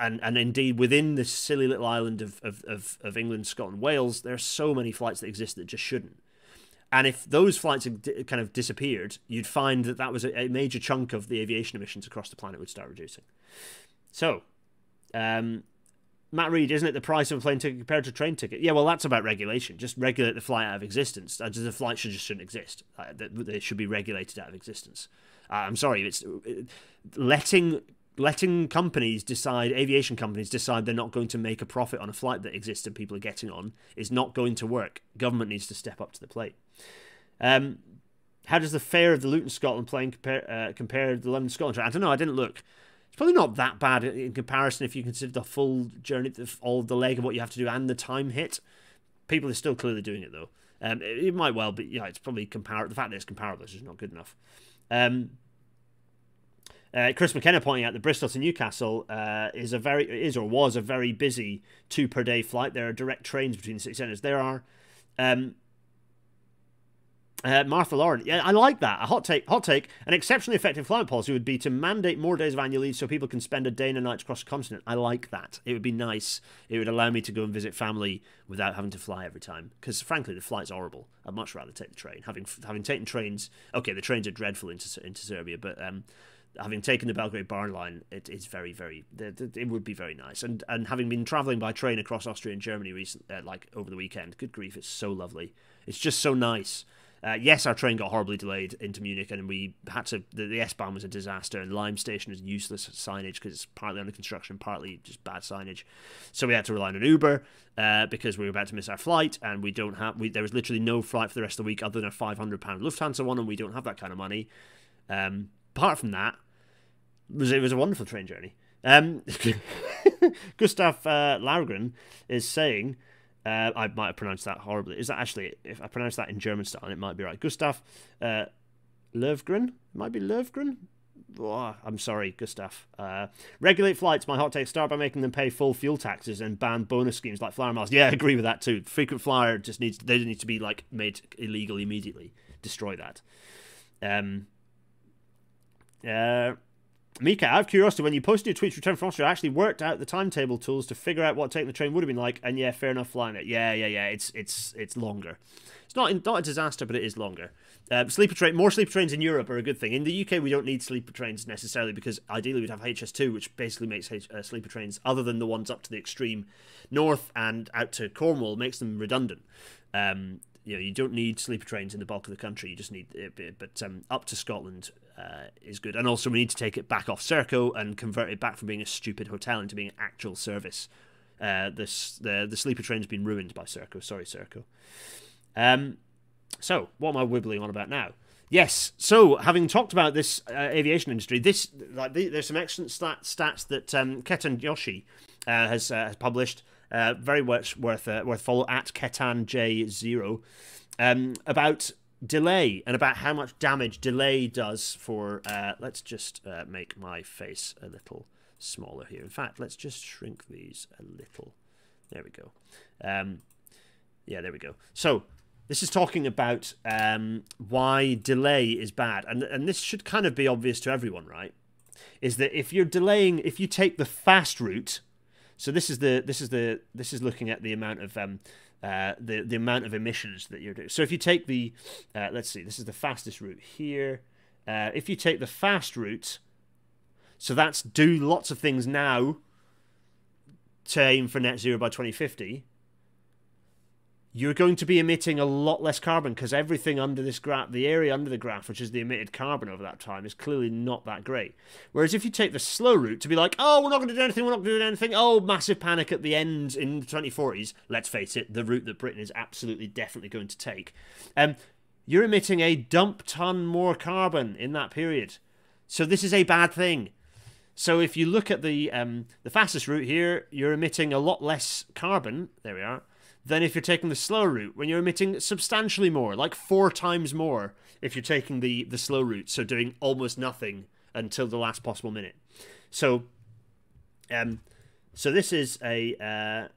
and and indeed within this silly little island of, of, of, of, England, Scotland, Wales, there are so many flights that exist that just shouldn't. And if those flights had kind of disappeared, you'd find that that was a, a major chunk of the aviation emissions across the planet would start reducing. So, um, Matt Reed, isn't it the price of a plane ticket compared to a train ticket? Yeah, well, that's about regulation. Just regulate the flight out of existence. Uh, the flight should just shouldn't exist. Uh, they should be regulated out of existence. Uh, I'm sorry, it's letting letting companies decide, aviation companies decide they're not going to make a profit on a flight that exists and people are getting on is not going to work. Government needs to step up to the plate. Um, how does the fare of the Luton Scotland plane compare uh, compare the London Scotland? I don't know. I didn't look It's probably not that bad in comparison if you consider the full journey, all the leg of what you have to do and the time hit. People are still clearly doing it though. Um, it, it, might well be, yeah, it's probably comparable. The fact that it's comparable is just not good enough. Um, uh, Chris McKenna pointing out that Bristol to Newcastle uh, is a very is or was a very busy two per day flight. There are direct trains between the city centres. There are um, Uh, Martha Lauren, yeah, I like that. A hot take, hot take. An exceptionally effective climate policy would be to mandate more days of annual leave so people can spend a day and a night across the continent. I like that. It would be nice. It would allow me to go and visit family without having to fly every time. Because frankly, the flight's horrible. I'd much rather take the train. Having having taken trains, okay, the trains are dreadful into into Serbia, but um, having taken the Belgrade Bar line, it is very, very. It would be very nice. And and having been traveling by train across Austria and Germany recently, uh, like over the weekend, good grief, it's so lovely. It's just so nice. Uh, yes, our train got horribly delayed into Munich, and we had to. The, the S Bahn was a disaster, and Laim Station is useless signage because it's partly under construction, partly just bad signage. So we had to rely on an Uber uh, because we were about to miss our flight, and we don't have. We, there was literally no flight for the rest of the week other than a five hundred pound Lufthansa one, and we don't have that kind of money. Um, apart from that, was it was a wonderful train journey. Um, (laughs) Gustav uh, is saying uh, I might have pronounced that horribly. Is that actually, if I pronounce that in German style, it might be right. Gustav uh? Might be Löfgren? Oh, I'm sorry, Gustav. Uh, regulate flights. My hot take start by making them pay full fuel taxes and ban bonus schemes like flyer miles. Yeah, I agree with that too. Frequent flyer just needs they need to be like made illegal immediately. Destroy that. Um. Uh, Mika, out of curiosity, when you posted your tweets return from Austria, I actually worked out the timetable tools to figure out what taking the train would have been like, and yeah, fair enough flying it. Yeah, yeah, yeah. It's it's it's longer. It's not not a disaster, but it is longer. Uh, sleeper train, more sleeper trains in Europe are a good thing. In the UK, we don't need sleeper trains necessarily because ideally we'd have HS2, which basically makes H- uh, sleeper trains, other than the ones up to the extreme north and out to Cornwall, makes them redundant. Um, you know, you don't need sleeper trains in the bulk of the country. You just need, uh, but um, up to Scotland uh, is good. And also, we need to take it back off Serco and convert it back from being a stupid hotel into being an actual service. Uh, this the the sleeper train's been ruined by Serco. Sorry, Serco. Um, so what am I wibbling on about now? Yes. So having talked about this uh, aviation industry, this like the, there's some excellent stat, stats that um, Ketan Joshi uh, has uh, has published. Uh, very much worth uh, worth follow at Ketan J zero um, about delay and about how much damage delay does for. Uh, let's just uh, make my face a little smaller here. In fact, let's just shrink these a little. There we go. Um, yeah, there we go. So this is talking about um, why delay is bad, and and this should kind of be obvious to everyone, right? Is that if you're delaying, if you take the fast route so this is the this is the this is looking at the amount of um, uh, the the amount of emissions that you're doing. So if you take the uh, let's see, this is the fastest route here. Uh, if you take the fast route, so that's do lots of things now to aim for net zero by 2050 you're going to be emitting a lot less carbon because everything under this graph, the area under the graph, which is the emitted carbon over that time, is clearly not that great. Whereas if you take the slow route to be like, oh, we're not going to do anything, we're not going to do anything, oh, massive panic at the end in the 2040s, let's face it, the route that Britain is absolutely definitely going to take, um, you're emitting a dump ton more carbon in that period. So this is a bad thing. So if you look at the um, the fastest route here, you're emitting a lot less carbon. There we are than if you're taking the slow route when you're emitting substantially more, like four times more if you're taking the, the slow route, so doing almost nothing until the last possible minute. So, um, so this is a uh,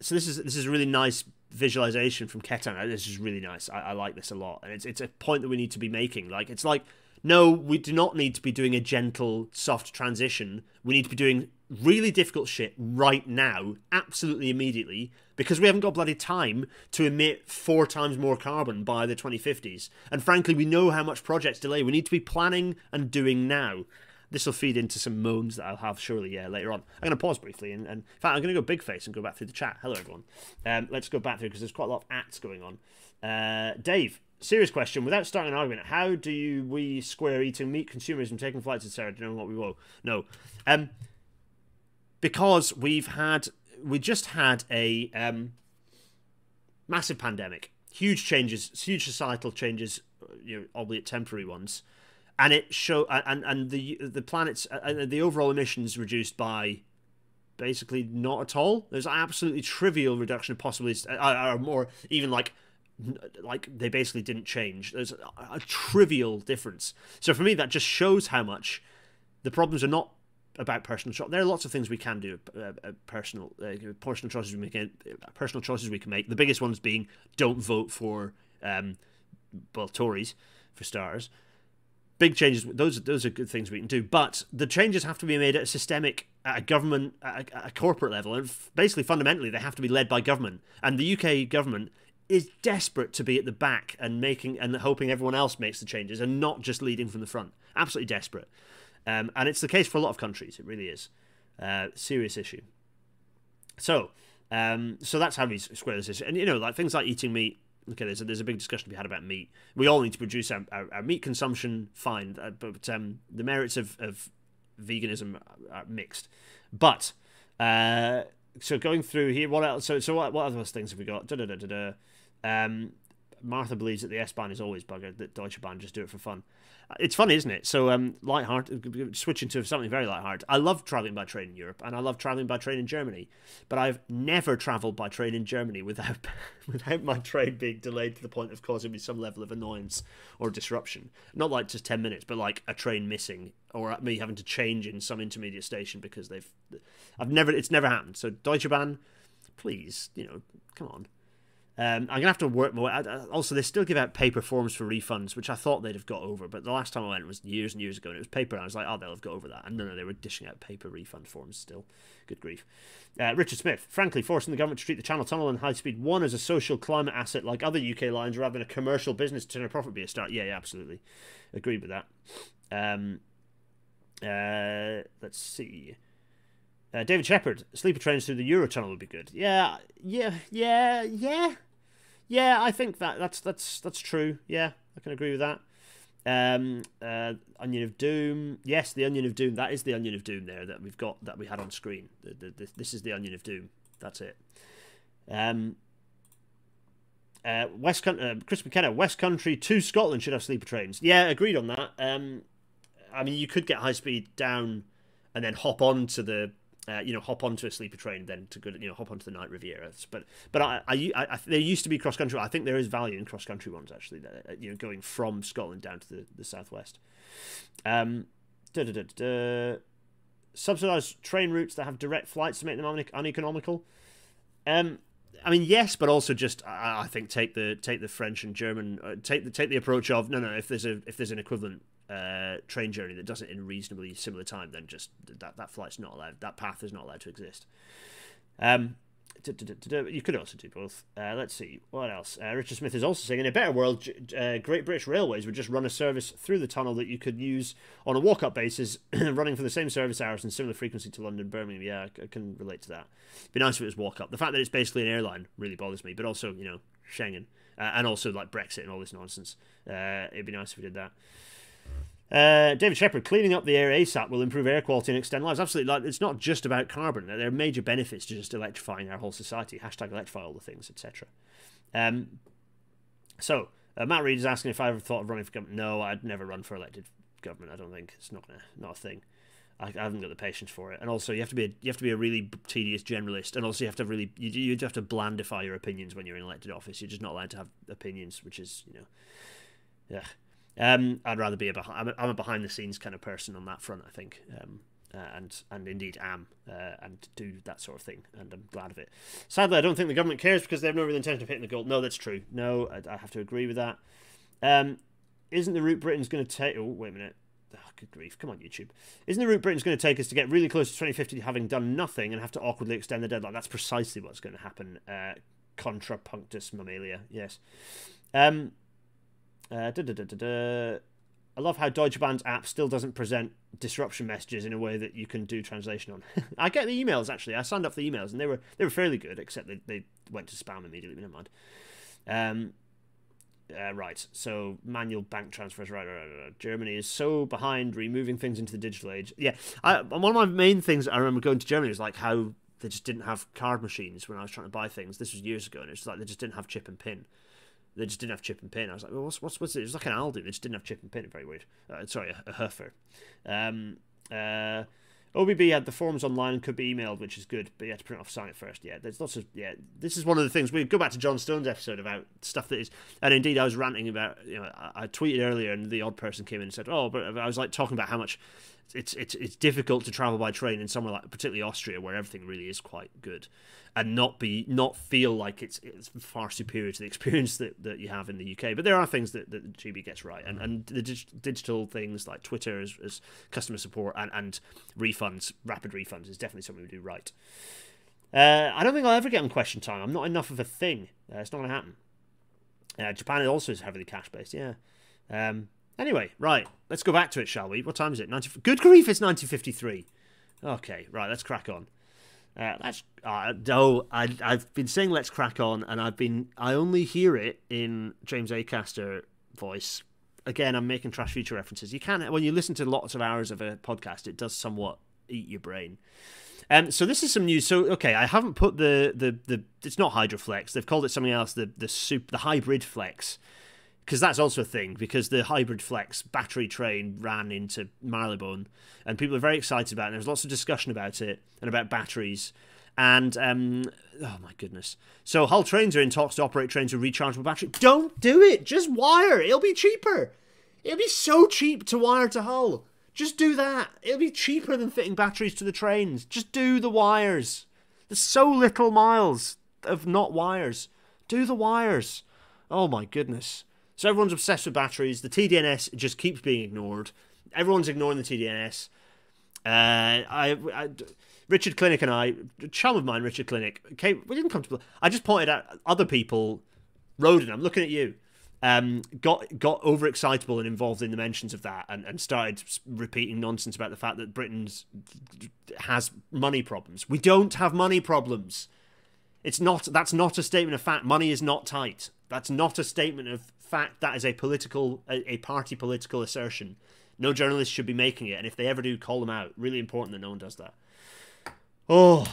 so this is this is a really nice visualization from Ketan. This is really nice. I, I like this a lot, and it's it's a point that we need to be making. Like it's like no, we do not need to be doing a gentle, soft transition. We need to be doing really difficult shit right now, absolutely immediately, because we haven't got bloody time to emit four times more carbon by the 2050s. And frankly, we know how much projects delay. We need to be planning and doing now. This will feed into some moans that I'll have surely, yeah, later on. I'm going to pause briefly, and, and in fact, I'm going to go big face and go back through the chat. Hello, everyone. Um, let's go back through because there's quite a lot of acts going on. Uh, Dave, serious question. Without starting an argument, how do you, we square eating meat consumerism, taking flights, etc., know what we will? No. Um, because we've had we just had a um, massive pandemic, huge changes, huge societal changes, you know, albeit temporary ones, and it show and and the the planet's uh, the overall emissions reduced by basically not at all. There's absolutely trivial reduction of possibly uh, or more even like like they basically didn't change. There's a, a trivial difference. So for me, that just shows how much the problems are not about personal choice. There are lots of things we can do. Uh, uh, personal, uh, personal choices we make. Uh, personal choices we can make. The biggest ones being don't vote for um, well, Tories for stars. Big changes. Those those are good things we can do, but the changes have to be made at a systemic, at a government, at a, at a corporate level, and basically fundamentally they have to be led by government. And the UK government is desperate to be at the back and making and hoping everyone else makes the changes and not just leading from the front. Absolutely desperate. Um, and it's the case for a lot of countries. It really is. Uh, serious issue. So, um, so that's how we square this issue. And you know, like things like eating meat. Okay, there's a, there's a big discussion to be had about meat. We all need to produce our, our, our meat consumption, fine, uh, but um, the merits of, of veganism are mixed. But uh, so going through here, what else? So so what, what other things have we got? Da, da, da, da, da. Um, Martha believes that the S Bahn is always buggered, that Deutsche Bahn just do it for fun. It's funny, isn't it? So, um, light-hearted, switching to something very light-hearted. I love traveling by train in Europe, and I love traveling by train in Germany, but I've never travelled by train in Germany without (laughs) without my train being delayed to the point of causing me some level of annoyance or disruption. Not like just ten minutes, but like a train missing or me having to change in some intermediate station because they've. I've never. It's never happened. So Deutsche Bahn, please, you know, come on. Um, I'm gonna have to work more. Also, they still give out paper forms for refunds, which I thought they'd have got over, but the last time I went was years and years ago, and it was paper. And I was like, oh, they'll have got over that. And no, no, they were dishing out paper refund forms still. Good grief. Uh, Richard Smith, frankly, forcing the government to treat the Channel Tunnel and High Speed One as a social climate asset like other UK lines rather than a commercial business to turn a profit be a start. Yeah, yeah, absolutely, agreed with that. Um, uh, let's see. Uh, David Shepard, sleeper trains through the Eurotunnel would be good. Yeah, yeah, yeah, yeah, yeah. I think that that's that's that's true. Yeah, I can agree with that. Um, uh, Onion of Doom. Yes, the Onion of Doom. That is the Onion of Doom there that we've got that we had on screen. The, the, the, this is the Onion of Doom. That's it. Um, uh, West Country, uh, Chris McKenna, West Country to Scotland should have sleeper trains. Yeah, agreed on that. Um, I mean, you could get high speed down and then hop on to the uh, you know, hop onto a sleeper train, then to go, you know, hop onto the night Riviera. But but I, I, I, there used to be cross country. I think there is value in cross country ones actually. That, uh, you know, going from Scotland down to the the southwest. Um, da, da, da, subsidized train routes that have direct flights to make them un- uneconomical. Um, I mean, yes, but also just I, I think take the take the French and German uh, take the take the approach of no, no. If there's a if there's an equivalent uh, train journey that does it in reasonably similar time, then just that that flight's not allowed. That path is not allowed to exist. Um, you could also do both. Uh, let's see what else. Uh, Richard Smith is also saying, in a better world, uh, Great British Railways would just run a service through the tunnel that you could use on a walk-up basis, (clears throat) running for the same service hours and similar frequency to London, Birmingham. Yeah, I can relate to that. It'd be nice if it was walk-up. The fact that it's basically an airline really bothers me, but also you know Schengen uh, and also like Brexit and all this nonsense. Uh, it'd be nice if we did that. Uh, David Shepard, cleaning up the air ASAP will improve air quality and extend lives. Absolutely, like it's not just about carbon. There are major benefits to just electrifying our whole society. Hashtag electrify all the things, etc. Um, so uh, Matt Reed is asking if I ever thought of running for government. No, I'd never run for elected government. I don't think it's not a, not a thing. I, I, haven't got the patience for it. And also, you have to be a, you have to be a really tedious generalist, and also you have to really you you have to blandify your opinions when you're in elected office. You're just not allowed to have opinions, which is you know, yeah. Um, I'd rather be a behind, I'm a, I'm a behind the scenes kind of person on that front. I think, um, uh, and and indeed am, uh, and do that sort of thing, and I'm glad of it. Sadly, I don't think the government cares because they have no real intention of hitting the goal. No, that's true. No, I, I have to agree with that. Um, isn't the route Britain's going to take? Oh, wait a minute. Oh, good grief. Come on, YouTube. Isn't the route Britain's going to take us to get really close to 2050 having done nothing and have to awkwardly extend the deadline? That's precisely what's going to happen. Uh, contra punctus mammalia. Yes. Um, uh, I love how Deutsche Bahn's app still doesn't present disruption messages in a way that you can do translation on. (laughs) I get the emails actually. I signed up for the emails and they were they were fairly good, except they, they went to spam immediately. Never mind. Um, uh, right. So manual bank transfers. Right, right, right, right. Germany is so behind removing things into the digital age. Yeah. I, one of my main things I remember going to Germany was like how they just didn't have card machines when I was trying to buy things. This was years ago, and it's like they just didn't have chip and pin. They just didn't have chip and pin. I was like, well, what's what's what's it? It was like an Aldi. They just didn't have chip and pin. Very weird. Uh, sorry, a, a Hofer. Um, uh, OBB had the forms online and could be emailed, which is good, but you have to print off sign it first. Yeah, there's lots of yeah. This is one of the things we go back to John Stone's episode about stuff that is, and indeed I was ranting about. You know, I, I tweeted earlier, and the odd person came in and said, "Oh," but I was like talking about how much it's it's it's difficult to travel by train in somewhere like particularly Austria where everything really is quite good and not be not feel like it's it's far superior to the (laughs) experience that, that you have in the UK but there are things that, that GB gets right and and the dig- digital things like Twitter as, as customer support and, and refunds rapid refunds is definitely something we do right. Uh, I don't think I'll ever get on question time. I'm not enough of a thing. Uh, it's not to happen. Uh, Japan also is heavily cash based yeah. Um, Anyway, right, let's go back to it, shall we? What time is it? 90, good grief, it's 1953. Okay, right, let's crack on. Uh, let's. Uh, oh, I, I've been saying let's crack on, and I've been. I only hear it in James Acaster voice. Again, I'm making Trash Future references. You can't when you listen to lots of hours of a podcast, it does somewhat eat your brain. Um, so this is some news. So okay, I haven't put the the the. It's not Hydroflex. They've called it something else. The the soup the hybrid flex because that's also a thing because the hybrid flex battery train ran into Marylebone and people are very excited about it. And there's lots of discussion about it and about batteries. And um, oh my goodness! So Hull Trains are in talks to operate trains with rechargeable battery. Don't do it. Just wire. It'll be cheaper. It'll be so cheap to wire to Hull. Just do that. It'll be cheaper than fitting batteries to the trains. Just do the wires. There's so little miles of not wires. Do the wires. Oh my goodness. So everyone's obsessed with batteries. The TDNS just keeps being ignored. Everyone's ignoring the TDNS. Uh, I, I, Richard Clinic and I, chum of mine, Richard Clinic, came. We didn't come to. I just pointed out other people. Roden, I'm looking at you. Um, got got overexcitable and involved in the mentions of that, and, and started repeating nonsense about the fact that Britain has money problems. We don't have money problems. It's not. That's not a statement of fact. Money is not tight. That's not a statement of fact that is a political, a, a party political assertion. No journalist should be making it, and if they ever do, call them out. Really important that no one does that. Oh,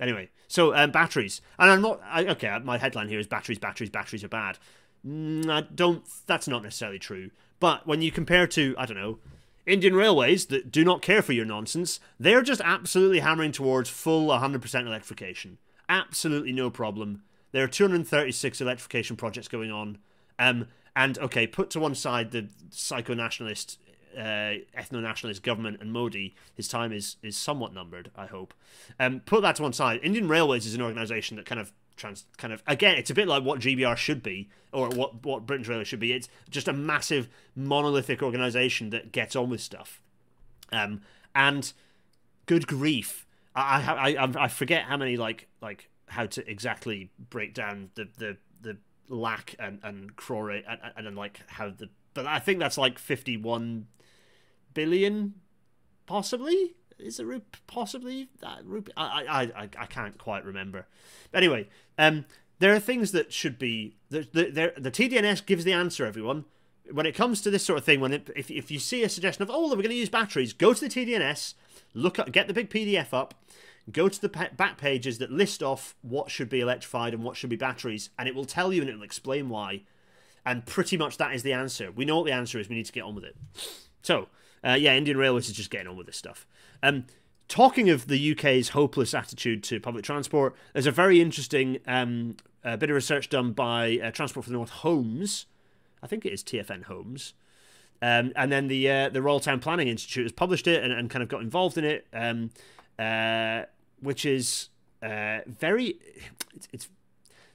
anyway, so um, batteries, and I'm not I, okay. My headline here is batteries, batteries, batteries are bad. Mm, I don't. That's not necessarily true. But when you compare to, I don't know, Indian Railways that do not care for your nonsense, they're just absolutely hammering towards full 100% electrification. Absolutely no problem. There are 236 electrification projects going on. Um, and okay, put to one side the psycho nationalist, uh, ethno nationalist government and Modi. His time is is somewhat numbered. I hope. Um, put that to one side. Indian Railways is an organisation that kind of trans, kind of again, it's a bit like what GBR should be or what what Britain's Railways should be. It's just a massive monolithic organisation that gets on with stuff. Um, and good grief, I I I, I forget how many like like how to exactly break down the the lakh and and crore and, and like how the but I think that's like 51 billion possibly? Is it rup- possibly that rup- I, I I I can't quite remember. Anyway um there are things that should be the the, the TDNS gives the answer everyone. When it comes to this sort of thing when it, if, if you see a suggestion of oh we're going to use batteries go to the TDNS look at get the big PDF up go to the back pages that list off what should be electrified and what should be batteries, and it will tell you and it'll explain why. And pretty much that is the answer. We know what the answer is. We need to get on with it. So, uh, yeah, Indian Railways is just getting on with this stuff. Um, talking of the UK's hopeless attitude to public transport, there's a very interesting um, bit of research done by uh, Transport for the North Homes. I think it is TFN Homes. Um, and then the uh, the Royal Town Planning Institute has published it and, and kind of got involved in it. Um, uh, which is uh, very. It's, it's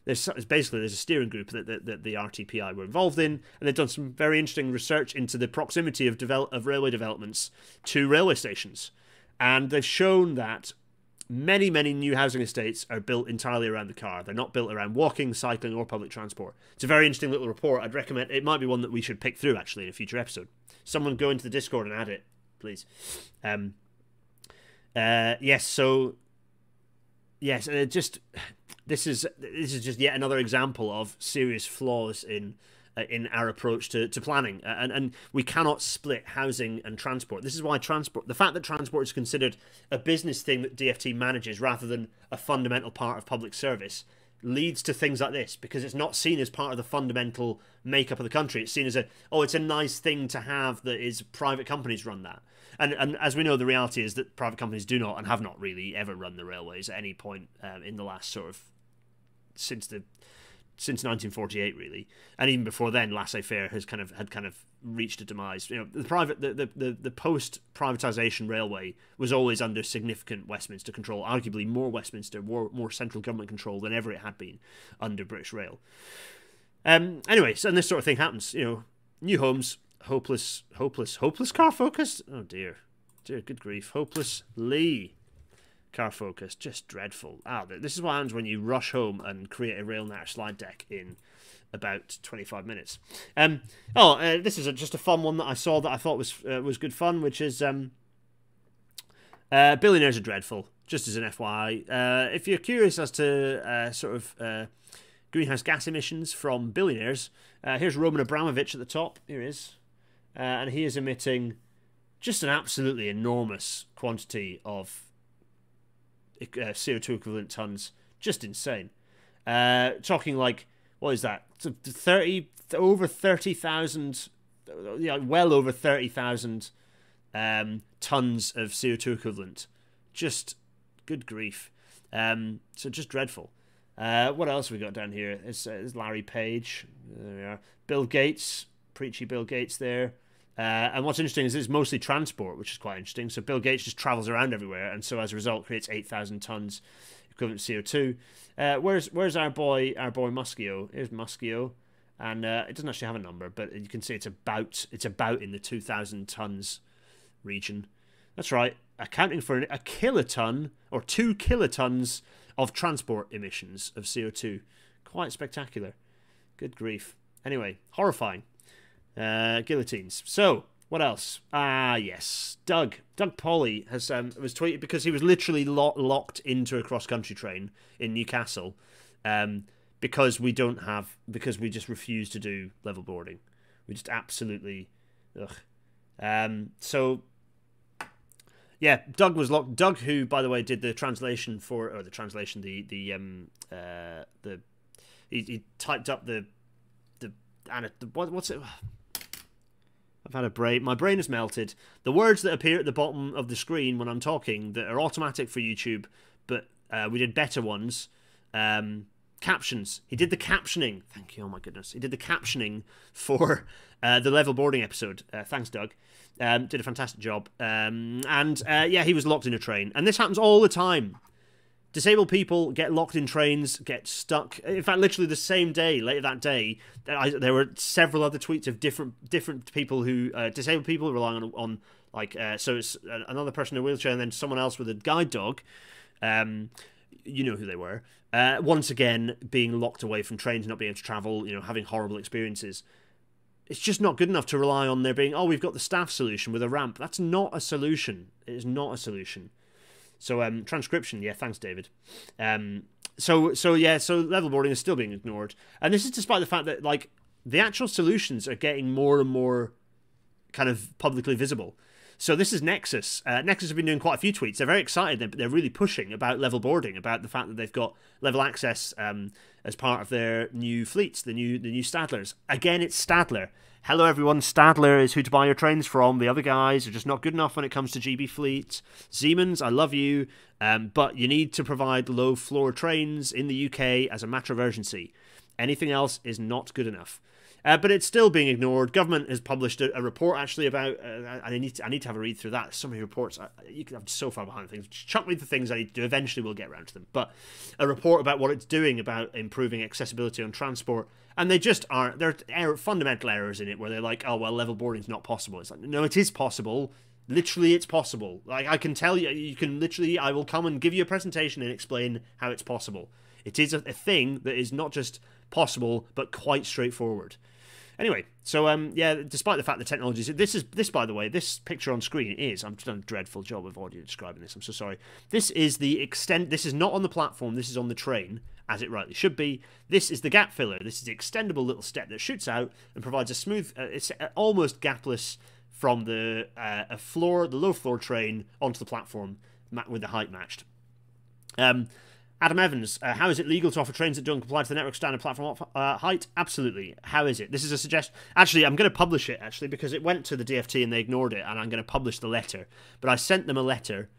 there's basically there's a steering group that, that, that, the RTPI were involved in, and they've done some very interesting research into the proximity of develop of railway developments to railway stations, and they've shown that many many new housing estates are built entirely around the car. They're not built around walking, cycling, or public transport. It's a very interesting little report. I'd recommend it might be one that we should pick through actually in a future episode. Someone go into the Discord and add it, please. Um, uh, yes, so yes, uh, just (sighs) this is this is just yet another example of serious flaws in uh, in our approach to, to planning. And and we cannot split housing and transport. This is why transport the fact that transport is considered a business thing that DFT manages rather than a fundamental part of public service leads to things like this because it's not seen as part of the fundamental makeup of the country. It's seen as a oh it's a nice thing to have that is private companies run that and and as we know, the reality is that private companies do not and have not really ever run the railways at any point um, in the last sort of since the since 1948 really. And even before then laissez-faire has kind of had kind of reached a demise. You know the private the the, the, the post privatization railway was always under significant westminster control arguably more westminster more more central government control than ever it had been under british rail. Um anyway so and this sort of thing happens you know new homes hopeless hopeless hopeless car focus? Oh dear. Dear good grief. Hopeless Lee car focus. Just dreadful. Ah this is what happens when you rush home and create a rail natter slide deck in about 25 minutes. Um oh uh, this is a, just a fun one that i saw that i thought was uh, was good fun which is um uh, billionaires are dreadful just as an fyi uh, if you're curious as to uh, sort of uh, greenhouse gas emissions from billionaires here's roman abramovich at the top. Here he is uh, and he is emitting just an absolutely enormous quantity of uh, CO2 equivalent tons. Just insane. Uh, talking like, what is that? 30, over 30,000, yeah, well over 30,000 um, tons of CO2 equivalent. Just good grief. Um, so just dreadful. Uh, what else we got down here? It's, uh, it's Larry Page. There we are. Bill Gates, preachy Bill Gates there. Uh, and what's interesting is it's mostly transport, which is quite interesting. So Bill Gates just travels around everywhere, and so as a result, creates eight thousand tons equivalent CO two. Uh, where's where's our boy our boy Muskio? Here's Muskio, and uh, it doesn't actually have a number, but you can see it's about it's about in the two thousand tons region. That's right, accounting for a kiloton or two kilotons of transport emissions of CO two. Quite spectacular. Good grief. Anyway, horrifying. Uh, guillotines. So, what else? Ah, yes. Doug. Doug Paulley has um, was tweeted because he was literally lo- locked into a cross country train in Newcastle um, because we don't have, because we just refuse to do level boarding. We just absolutely. Ugh. Um, so, yeah, Doug was locked. Doug, who, by the way, did the translation for, or the translation, the, the, um, uh, the, he, he typed up the, the, and what, what's it? I've had a brain. My brain has melted. The words that appear at the bottom of the screen when I'm talking that are automatic for YouTube, but uh, we did better ones. Um, captions. He did the captioning. Thank you. Oh my goodness. He did the captioning for uh, the level boarding episode. Uh, thanks, Doug. Um, did a fantastic job. Um, and uh, yeah, he was locked in a train. And this happens all the time. Disabled people get locked in trains, get stuck. In fact, literally the same day, later that day, I, there were several other tweets of different different people who uh, disabled people relying on on like uh, so it's another person in a wheelchair and then someone else with a guide dog. Um, you know who they were. Uh, once again, being locked away from trains, not being able to travel, you know, having horrible experiences. It's just not good enough to rely on there being, oh, we've got the staff solution with a ramp. That's not a solution. It is not a solution. So um, transcription, yeah, thanks, David. Um, so so yeah, so level boarding is still being ignored, and this is despite the fact that like the actual solutions are getting more and more kind of publicly visible. So this is Nexus. Uh, Nexus have been doing quite a few tweets. They're very excited. They're, they're really pushing about level boarding, about the fact that they've got level access um, as part of their new fleets, the new the new Stadlers. Again, it's Stadler. Hello, everyone. Stadler is who to buy your trains from. The other guys are just not good enough when it comes to GB fleet. Siemens, I love you, um, but you need to provide low floor trains in the UK as a matter of urgency. Anything else is not good enough. Uh, but it's still being ignored. Government has published a, a report actually about, uh, I need to, I need to have a read through that. So many reports. I, you can, I'm so far behind things. Chuck me the things I need to do. Eventually, we'll get around to them. But a report about what it's doing about improving accessibility on transport, and they just aren't. There are error, fundamental errors in it where they're like, oh well, level boarding is not possible. It's like, no, it is possible. Literally, it's possible. Like I can tell you, you can literally. I will come and give you a presentation and explain how it's possible. It is a, a thing that is not just possible, but quite straightforward. Anyway, so um, yeah, despite the fact the technology is this is this by the way, this picture on screen is I'm done a dreadful job of audio describing this. I'm so sorry. This is the extent. This is not on the platform. This is on the train, as it rightly should be. This is the gap filler. This is the extendable little step that shoots out and provides a smooth, uh, it's uh, almost gapless from the uh, a floor, the low floor train onto the platform with the height matched. Um, Adam Evans, uh, how is it legal to offer trains that don't comply to the network standard platform uh, height? Absolutely. How is it? This is a suggestion. Actually, I'm going to publish it actually because it went to the DFT and they ignored it, and I'm going to publish the letter. But I sent them a letter.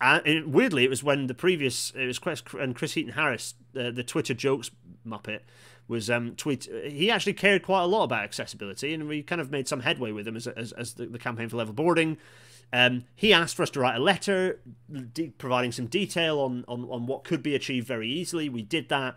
And weirdly, it was when the previous it was Chris and Chris Heaton Harris, the, the Twitter jokes muppet, was um, tweet. He actually cared quite a lot about accessibility, and we kind of made some headway with him as as, as the, the campaign for level boarding. Um, he asked for us to write a letter, de- providing some detail on, on on what could be achieved very easily. We did that,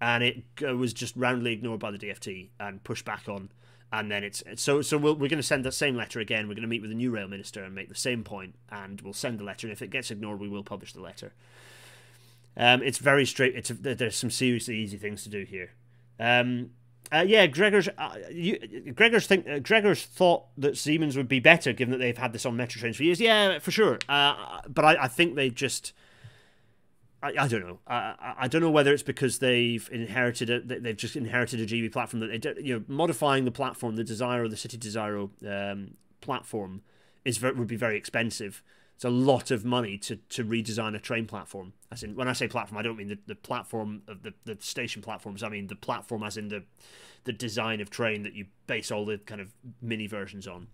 and it uh, was just roundly ignored by the DFT and pushed back on. And then it's so so we are going to send that same letter again. We're going to meet with the new rail minister and make the same point, and we'll send the letter. And if it gets ignored, we will publish the letter. Um, it's very straight. It's there's some seriously easy things to do here. Um, uh, yeah, Gregor's. Uh, you, Gregor's think uh, Gregor's thought that Siemens would be better, given that they've had this on Metro trains for years. Yeah, for sure. Uh, but I, I think they just. I, I don't know. I, I don't know whether it's because they've inherited a, they've just inherited a GB platform that they you know modifying the platform, the Desiro, the City Desiro um, platform is would be very expensive it's a lot of money to, to redesign a train platform. As in, when I say platform, I don't mean the, the platform of the, the station platforms. I mean the platform as in the the design of train that you base all the kind of mini versions on.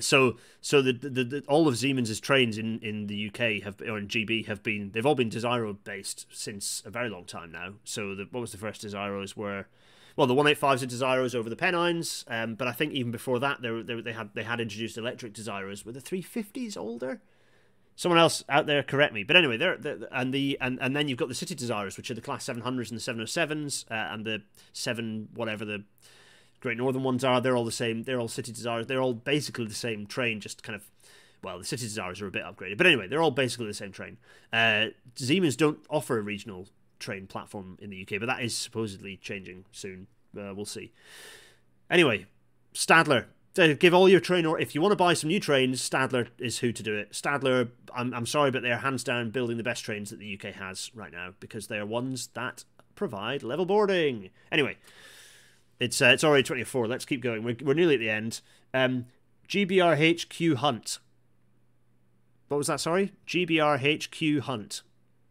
So so the, the, the all of Siemens's trains in, in the UK have or in GB have been they've all been Desiro based since a very long time now. So the, what was the first Desiros were well, the 185s are Desiros over the Pennines, um, but I think even before that, they, they, they had they had introduced electric Desiros. Were the 350s older? Someone else out there correct me. But anyway, they're, and the and, and then you've got the City Desiros, which are the Class 700s and the 707s, uh, and the seven whatever the Great Northern ones are. They're all the same. They're all City Desiros. They're all basically the same train, just kind of well, the City Desiros are a bit upgraded, but anyway, they're all basically the same train. Uh, Siemens don't offer a regional train platform in the UK, but that is supposedly changing soon. Uh, we'll see. Anyway, Stadler. Give all your train, or if you want to buy some new trains, Stadler is who to do it. Stadler, I'm, I'm sorry, but they are hands down building the best trains that the UK has right now because they are ones that provide level boarding. Anyway, it's uh, it's already 24. Let's keep going. We're, we're nearly at the end. Um, GBRHQ Hunt. What was that? Sorry, GBRHQ Hunt.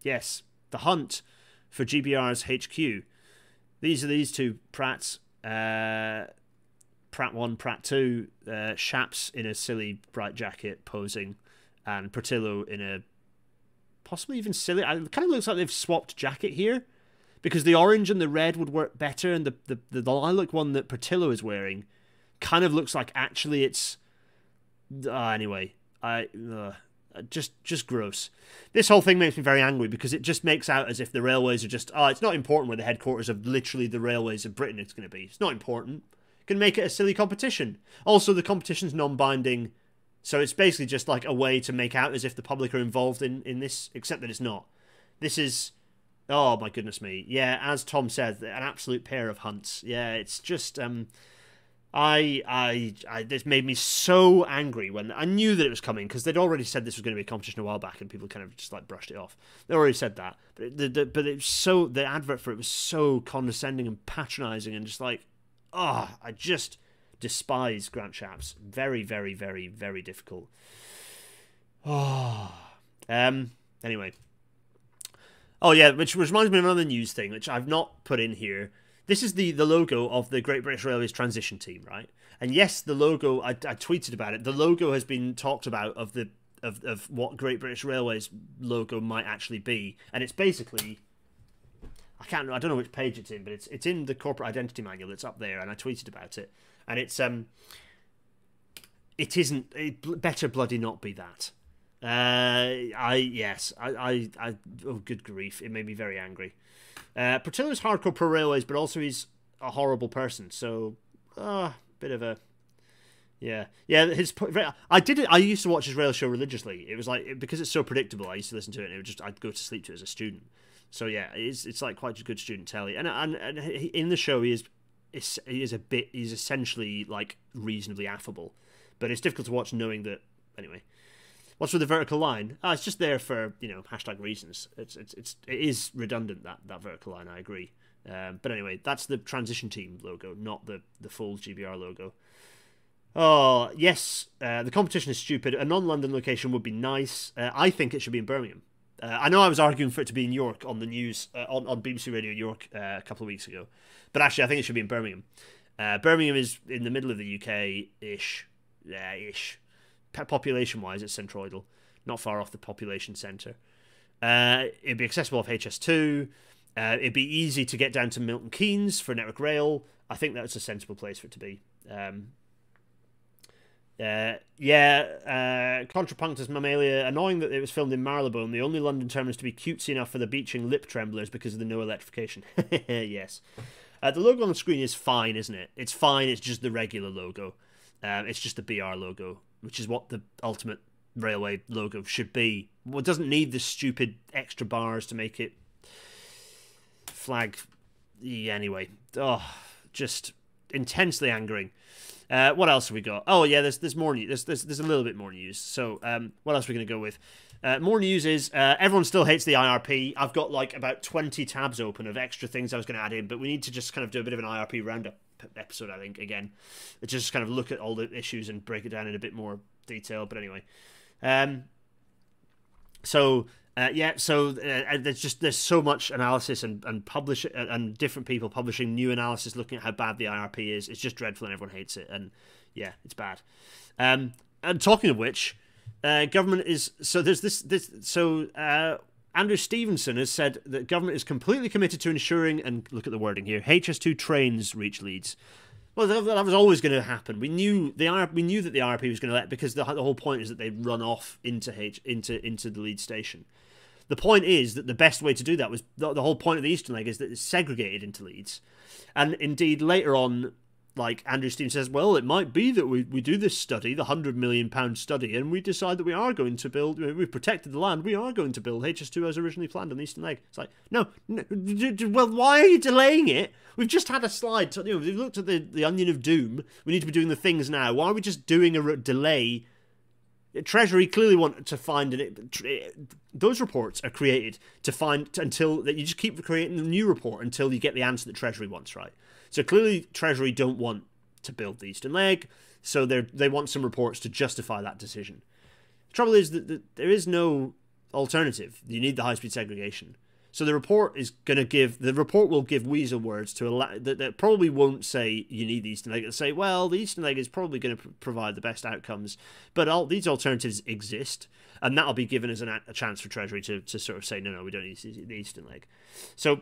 Yes, the hunt for GBR's HQ. These are these two Pratts. Uh, Pratt 1, Pratt 2, uh, Shapps in a silly bright jacket posing, and Portillo in a possibly even silly. It kind of looks like they've swapped jacket here because the orange and the red would work better, and the, the, the, the lilac one that Portillo is wearing kind of looks like actually it's. Uh, anyway, I. Uh, just just gross. This whole thing makes me very angry because it just makes out as if the railways are just oh, it's not important where the headquarters of literally the railways of Britain it's going to be. It's not important. Can make it a silly competition. Also, the competition's non-binding, so it's basically just like a way to make out as if the public are involved in in this, except that it's not. This is. Oh my goodness me! Yeah, as Tom said, an absolute pair of hunts. Yeah, it's just um, I, I, I, this made me so angry when I knew that it was coming because they'd already said this was going to be a competition a while back, and people kind of just like brushed it off. They already said that, but it, the, the, but it's so the advert for it was so condescending and patronising, and just like, oh, I just despise Grant Shapps. Very, very, very, very difficult. Oh, (sighs) um. Anyway. Oh yeah, which, reminds me of another news thing, which I've not put in here this is the, the logo of the Great British Railways transition team, right? And yes, the logo, I, I tweeted about it. The logo has been talked about of the of, of what Great British Railways logo might actually be. And it's basically I can't I don't know which page it's in, but it's it's in the corporate identity manual that's up there and I tweeted about it. And it's um it isn't it better bloody not be that. Uh, I yes, I, I, I oh good grief, it made me very angry. Uh, Portillo's hardcore pro railways, but also he's a horrible person. So, uh, bit of a yeah, yeah. His I did it. I used to watch his rail show religiously. It was like because it's so predictable. I used to listen to it. and It would just I'd go to sleep to it as a student. So yeah, it's it's like quite a good student telly. And and, and in the show he is he is a bit he's essentially like reasonably affable, but it's difficult to watch knowing that anyway. What's with the vertical line? Ah, it's just there for you know hashtag reasons. It's it's, it's it is redundant that that vertical line. I agree. Um, but anyway, that's the transition team logo, not the the full GBR logo. Oh yes, uh, the competition is stupid. A non-London location would be nice. Uh, I think it should be in Birmingham. Uh, I know I was arguing for it to be in York on the news uh, on on BBC Radio York uh, a couple of weeks ago, but actually I think it should be in Birmingham. Uh, Birmingham is in the middle of the UK ish, yeah ish population wise, it's centroidal, not far off the population centre. Uh, it'd be accessible off HS2. Uh, it'd be easy to get down to Milton Keynes for Network Rail. I think that's a sensible place for it to be. Um, uh, yeah, uh, Contrapunctus Mammalia. Annoying that it was filmed in Marylebone, the only London terminus to be cutesy enough for the beaching lip tremblers because of the no electrification. (laughs) yes. Uh, the logo on the screen is fine, isn't it? It's fine. It's just the regular logo. Um, it's just the BR logo, which is what the ultimate railway logo should be. Well, it doesn't need the stupid extra bars to make it flag. Anyway, oh, just intensely angering. Uh, what else have we got? Oh yeah, there's there's more news. There's, there's there's a little bit more news. So um, what else are we gonna go with? Uh, more news is uh, everyone still hates the IRP. I've got like about 20 tabs open of extra things I was going to add in, but we need to just kind of do a bit of an IRP roundup episode, I think, again. Just kind of look at all the issues and break it down in a bit more detail. But anyway. Um, so uh, yeah, so uh, there's just there's so much analysis and and publish and different people publishing new analysis looking at how bad the IRP is. It's just dreadful and everyone hates it. And yeah, it's bad. Um, and talking of which, uh, government is so there's this this so uh, Andrew Stephenson has said that government is completely committed to ensuring and look at the wording here HS2 trains reach Leeds. Well, that, was always going to happen. We knew the IRP, we knew that the IRP was going to let because the, the whole point is that they run off into H into into the Leeds station. The point is that the best way to do that was the, the whole point of the Eastern Leg is that it's segregated into Leeds, and indeed later on like Andrew Steen says, well, it might be that we, we do this study, the hundred million pound study, and we decide that we are going to build. We've protected the land. We are going to build HS2 as originally planned on the eastern leg. It's like, no, no well, why are you delaying it? We've just had a slide. You know, we've looked at the the onion of doom. We need to be doing the things now. Why are we just doing a delay? Treasury clearly want to find it. Eh, those reports are created to find until that you just keep creating a new report until you get the answer that Treasury wants, right? So clearly, Treasury don't want to build the Eastern Leg, so they they want some reports to justify that decision. The trouble is that, that there is no alternative. You need the high speed segregation. So the report is going to give the report will give weasel words to a that, that probably won't say you need the Eastern Leg. It'll say, well, the Eastern Leg is probably going to pr- provide the best outcomes, but all these alternatives exist, and that'll be given as an, a chance for Treasury to, to sort of say, no, no, we don't need the Eastern Leg. So,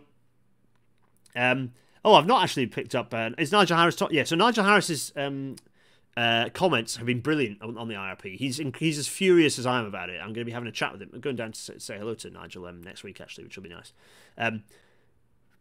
um, Oh, I've not actually picked up. Uh, is Nigel Harris? Talk- yeah, so Nigel Harris's um, uh, comments have been brilliant on, on, the IRP. He's in, he's as furious as I am about it. I'm going to be having a chat with him. I'm going down to say, hello to Nigel um, next week actually, which will be nice. Um,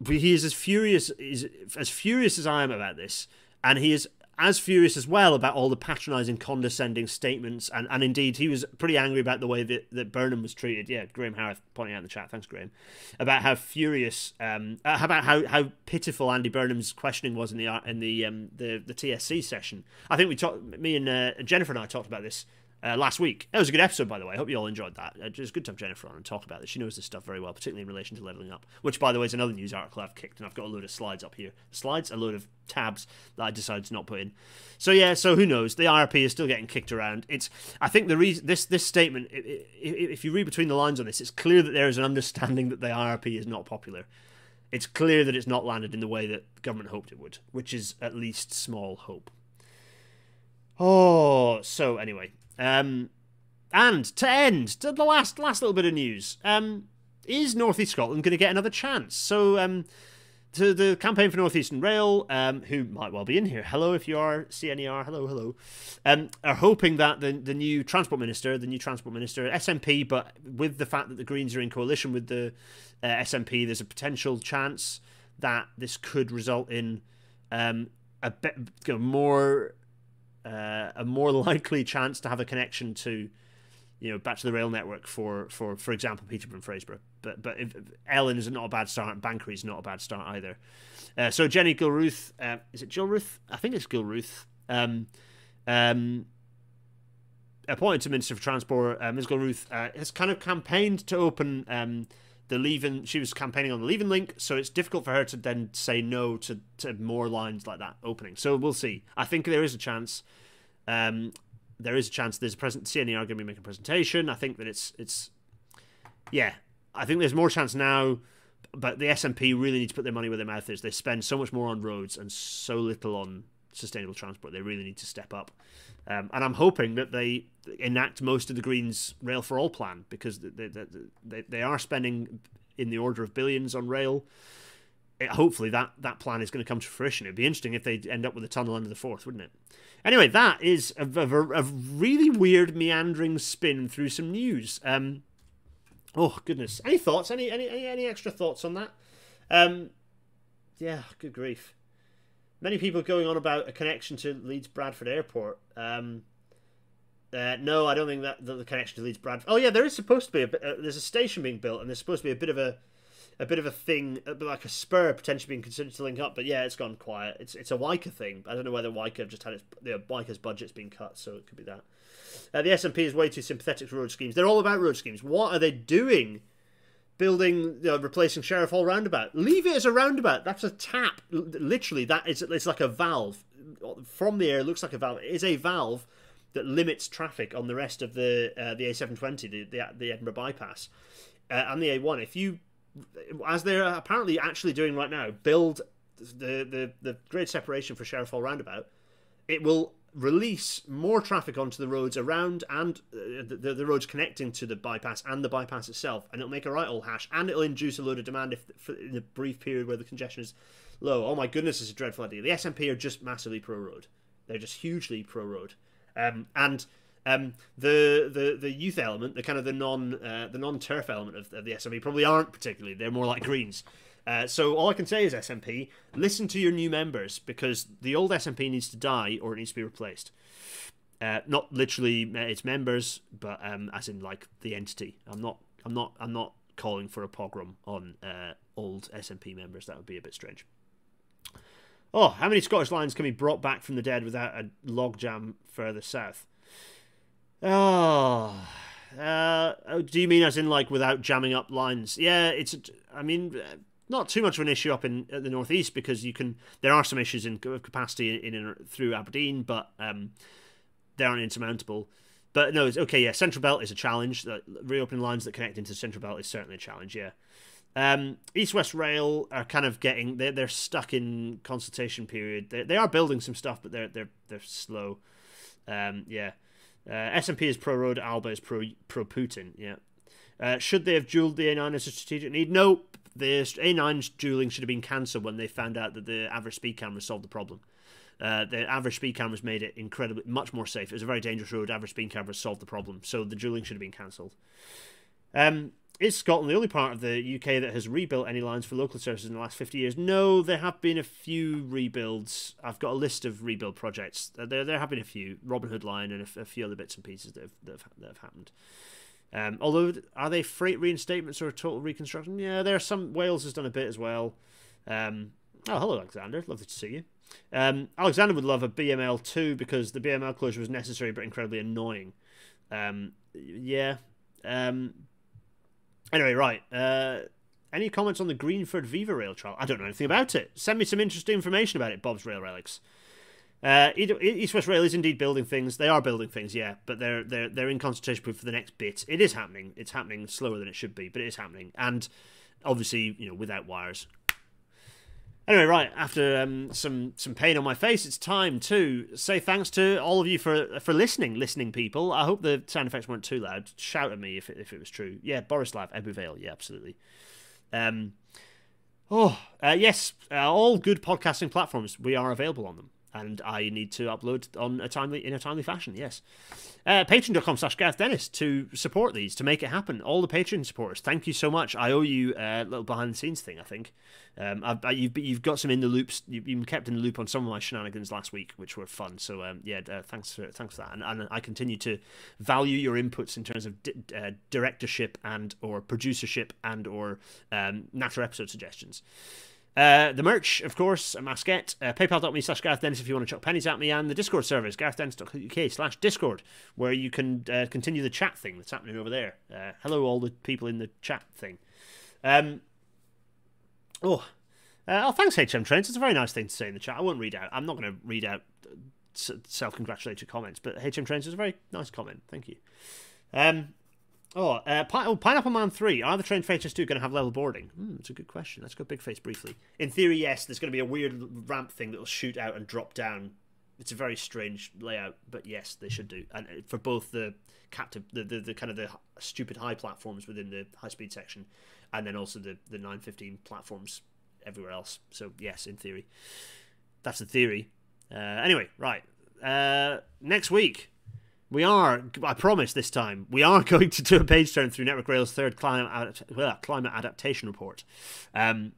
but he is as furious is as furious as I am about this, and he is as furious as well about all the patronising, condescending statements, and, and indeed he was pretty angry about the way that, that Burnham was treated. Yeah, Graham Harris pointing out in the chat, thanks Graham, about how furious, um, uh, about how, how pitiful Andy Burnham's questioning was in the in the um, the the TSC session. I think we talked, me and uh, Jennifer and I talked about this uh, last week. That was a good episode, by the way. I hope you all enjoyed that. Uh, it was good to have Jennifer on and talk about this. She knows this stuff very well, particularly in relation to leveling up, which, by the way, is another news article I've kicked, and I've got a load of slides up here. Slides, a load of tabs that I decided to not put in. So yeah, so who knows? The IRP is still getting kicked around. It's I think the reason this this statement, if you read between the lines on this, it's clear that there is an understanding that the IRP is not popular. It's clear that it's not landed in the way that government hoped it would, which is at least small hope. Oh, so anyway, um, and to end, to the last last little bit of news. Um, is Northeast Scotland going to get another chance? So, um, to the campaign for Northeastern Rail, um, who might well be in here. Hello, if you are CNER. Hello, hello. Um, are hoping that the the new transport minister, the new transport minister, SNP, but with the fact that the Greens are in coalition with the uh, SNP, there's a potential chance that this could result in um, a bit you know, more uh, a more (laughs) likely chance to have a connection to you know, back to the rail network for, for, for example, Peterborough and Fraserburgh. But but if, Ellon is not a bad start. Banchory is not a bad start either. Uh, so Jenny Gilruth, uh, is it Gilruth? I think it's Gilruth. Um, um, appointed to Minister for Transport, uh, Ms. Gilruth uh, has kind of campaigned to open um, the Leven. She was campaigning on the Leven link, so it's difficult for her to then say no to, to more lines like that opening. So we'll see. I think there is a chance. Um, there is a chance there's a present CNER going to be making a presentation. I think that it's it's yeah. I think there's more chance now, but the SNP really need to put their money where their mouth is. They spend so much more on roads and so little on sustainable transport. They really need to step up. Um, and I'm hoping that they enact most of the Greens Rail for All plan because they, they, they, they are spending in the order of billions on rail. It, hopefully, that that plan is going to come to fruition. It'd be interesting if they end up with a tunnel under the Forth, wouldn't it? Anyway, that is a, a, a really weird meandering spin through some news. Um, oh goodness, any thoughts? Any any any, any extra thoughts on that? Um, yeah, good grief. Many people going on about a connection to Leeds Bradford Airport. Um, uh, no, I don't think that, that the connection to Leeds Bradford. Oh yeah, there is supposed to be a bit, uh, there's a station being built, and there's supposed to be a bit of a a bit of a thing, a like a spur potentially being considered to link up. But yeah, it's gone quiet. It's it's a WYCA thing. I don't know whether have just had its you know, budget's been cut, so it could be that. Uh, the SNP is way too sympathetic to road schemes. They're all about road schemes. What are they doing? Building, you know, replacing Sheriffhall roundabout. Leave it as a roundabout. That's a tap. Literally, that is it's like a valve from the air. It looks like a valve. It is a valve that limits traffic on the rest of the uh, the A720, the, the, the Edinburgh bypass, uh, and the A1. If you, as they're apparently actually doing right now, build the the the grade separation for Sheriffhall roundabout, it will release more traffic onto the roads around and uh, the, the roads connecting to the bypass and the bypass itself, and it'll make a right old hash, and it'll induce a load of demand if for, in a brief period where the congestion is low. Oh my goodness, it's a dreadful idea. The SNP are just massively pro road. They're just hugely pro road. Um, and um, the the the youth element, the kind of the non uh, the non turf element of, of, the SNP probably aren't particularly. They're more like Greens. Uh, so all I can say is SNP, listen to your new members because the old SNP needs to die or it needs to be replaced. Uh, not literally uh, its members, but um, as in like the entity. I'm not. I'm not. I'm not calling for a pogrom on uh, old SNP members. That would be a bit strange. Oh, how many Scottish lines can be brought back from the dead without a logjam further south? Oh, uh, oh, do you mean as in like without jamming up lines? Yeah, it's. I mean, not too much of an issue up in the northeast because you can. There are some issues in capacity in, in through Aberdeen, but um, they aren't insurmountable. But no, it's okay. Yeah, Central Belt is a challenge. reopening lines that connect into Central Belt is certainly a challenge. Yeah. Um, East West Rail are kind of getting they're, they're stuck in consultation period. They, they are building some stuff, but they're they're they're slow. Um, yeah, uh, SNP is pro road, Alba is pro pro Putin. Yeah, uh, should they have dualled the A9 as a strategic need? No, the A9's dualling should have been cancelled when they found out that the average speed camera solved the problem. Uh, the average speed cameras made it incredibly much more safe. It was a very dangerous road. Average speed cameras solved the problem, so the dualling should have been cancelled. Um, is Scotland the only part of the UK that has rebuilt any lines for local services in the last 50 years? No, there have been a few rebuilds. I've got a list of rebuild projects. There, there have been a few. Robin Hood Line and a, a few other bits and pieces that have, that have, that have happened. Um, although, are they freight reinstatements or total reconstruction? Yeah, there are some. Wales has done a bit as well. Um, oh, hello, Alexander. Lovely to see you. Um, Alexander would love a BML too because the BML closure was necessary but incredibly annoying. Um, yeah. Um, Anyway, right. Uh, any comments on the Greenford Vivarail trial? I don't know anything about it. Send me some interesting information about it, Bob's Rail Relics. Uh, East West Rail is indeed building things. They are building things, yeah, but they're they're they're in consultation for the next bit. It is happening. It's happening slower than it should be, but it is happening, and obviously, you know, without wires. Anyway, right after um, some some pain on my face, it's time to say thanks to all of you for for listening, listening people. I hope the sound effects weren't too loud. Shout at me if it, if it was true. Yeah, Borislav Ebbw Vale. Yeah, absolutely. Um, oh uh, yes, uh, all good podcasting platforms. We are available on them and I need to upload on a timely in a timely fashion. Yes, uh, Patreon.com slash Gareth Dennis to support these to make it happen. All the Patreon supporters, thank you so much. I owe you a little behind the scenes thing. I think um, I, I, you've you've got some in the loops. You've been kept in the loop on some of my shenanigans last week, which were fun. So um, yeah, uh, thanks for thanks for that. And, and, I continue to value your inputs in terms of di- uh, directorship and or producership and or um, natural episode suggestions. Uh, the merch, of course, a masquette, uh, paypal.me slash Gareth Dennis if you want to chuck pennies at me, and the Discord servers, garethdennis.uk slash Discord, where you can uh, continue the chat thing that's happening over there. Uh, hello, all the people in the chat thing. Um, oh, uh, oh, thanks, HM Trends. It's a very nice thing to say in the chat. I won't read out. I'm not going to read out self congratulatory comments, but HM Trends is a very nice comment. Thank you. Um, Oh, uh, oh, Pineapple Man 3. Are the train Faces 2 going to have level boarding? Hmm, that's a good question. Let's go big face briefly. In theory, yes. There's going to be a weird ramp thing that will shoot out and drop down. It's a very strange layout, but yes, they should do. And uh, for both the captive, the, the, the kind of the stupid high platforms within the high speed section, and then also the the 915 platforms everywhere else. So yes, in theory, that's the theory. Uh, anyway, right. Uh, next week, we are, I promise this time, we are (laughs) going to do a page turn through Network Rail's third climate, adapt- well, climate adaptation report. Um,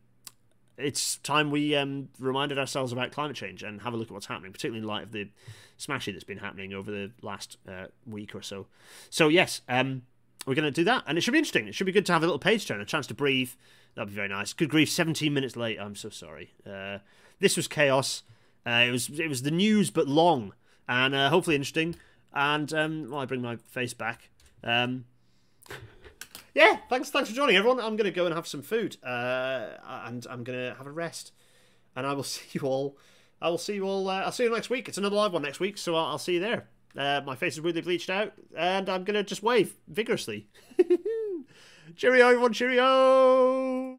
it's time we um, reminded ourselves about climate change and have a look at what's happening, particularly in light of the smashing that's been happening over the last uh, week or so. So, yes, um, we're going to do that, and it should be interesting. It should be good to have a little page turn, a chance to breathe. That'd be very nice. Good grief, 17 minutes late. I'm so sorry. Uh, this was chaos. Uh, it was it was the news, but long and uh, hopefully interesting. And um, well, I bring my face back. Um, yeah, thanks thanks for joining everyone. I'm gonna go and have some food, uh, and I'm gonna have a rest. And I will (laughs) see you all. I will see you all. Uh, I'll see you next week. It's another live one next week, so I'll, I'll see you there. Uh, my face is really bleached out, and I'm gonna just wave vigorously. (laughs) cheerio, everyone! Cheerio.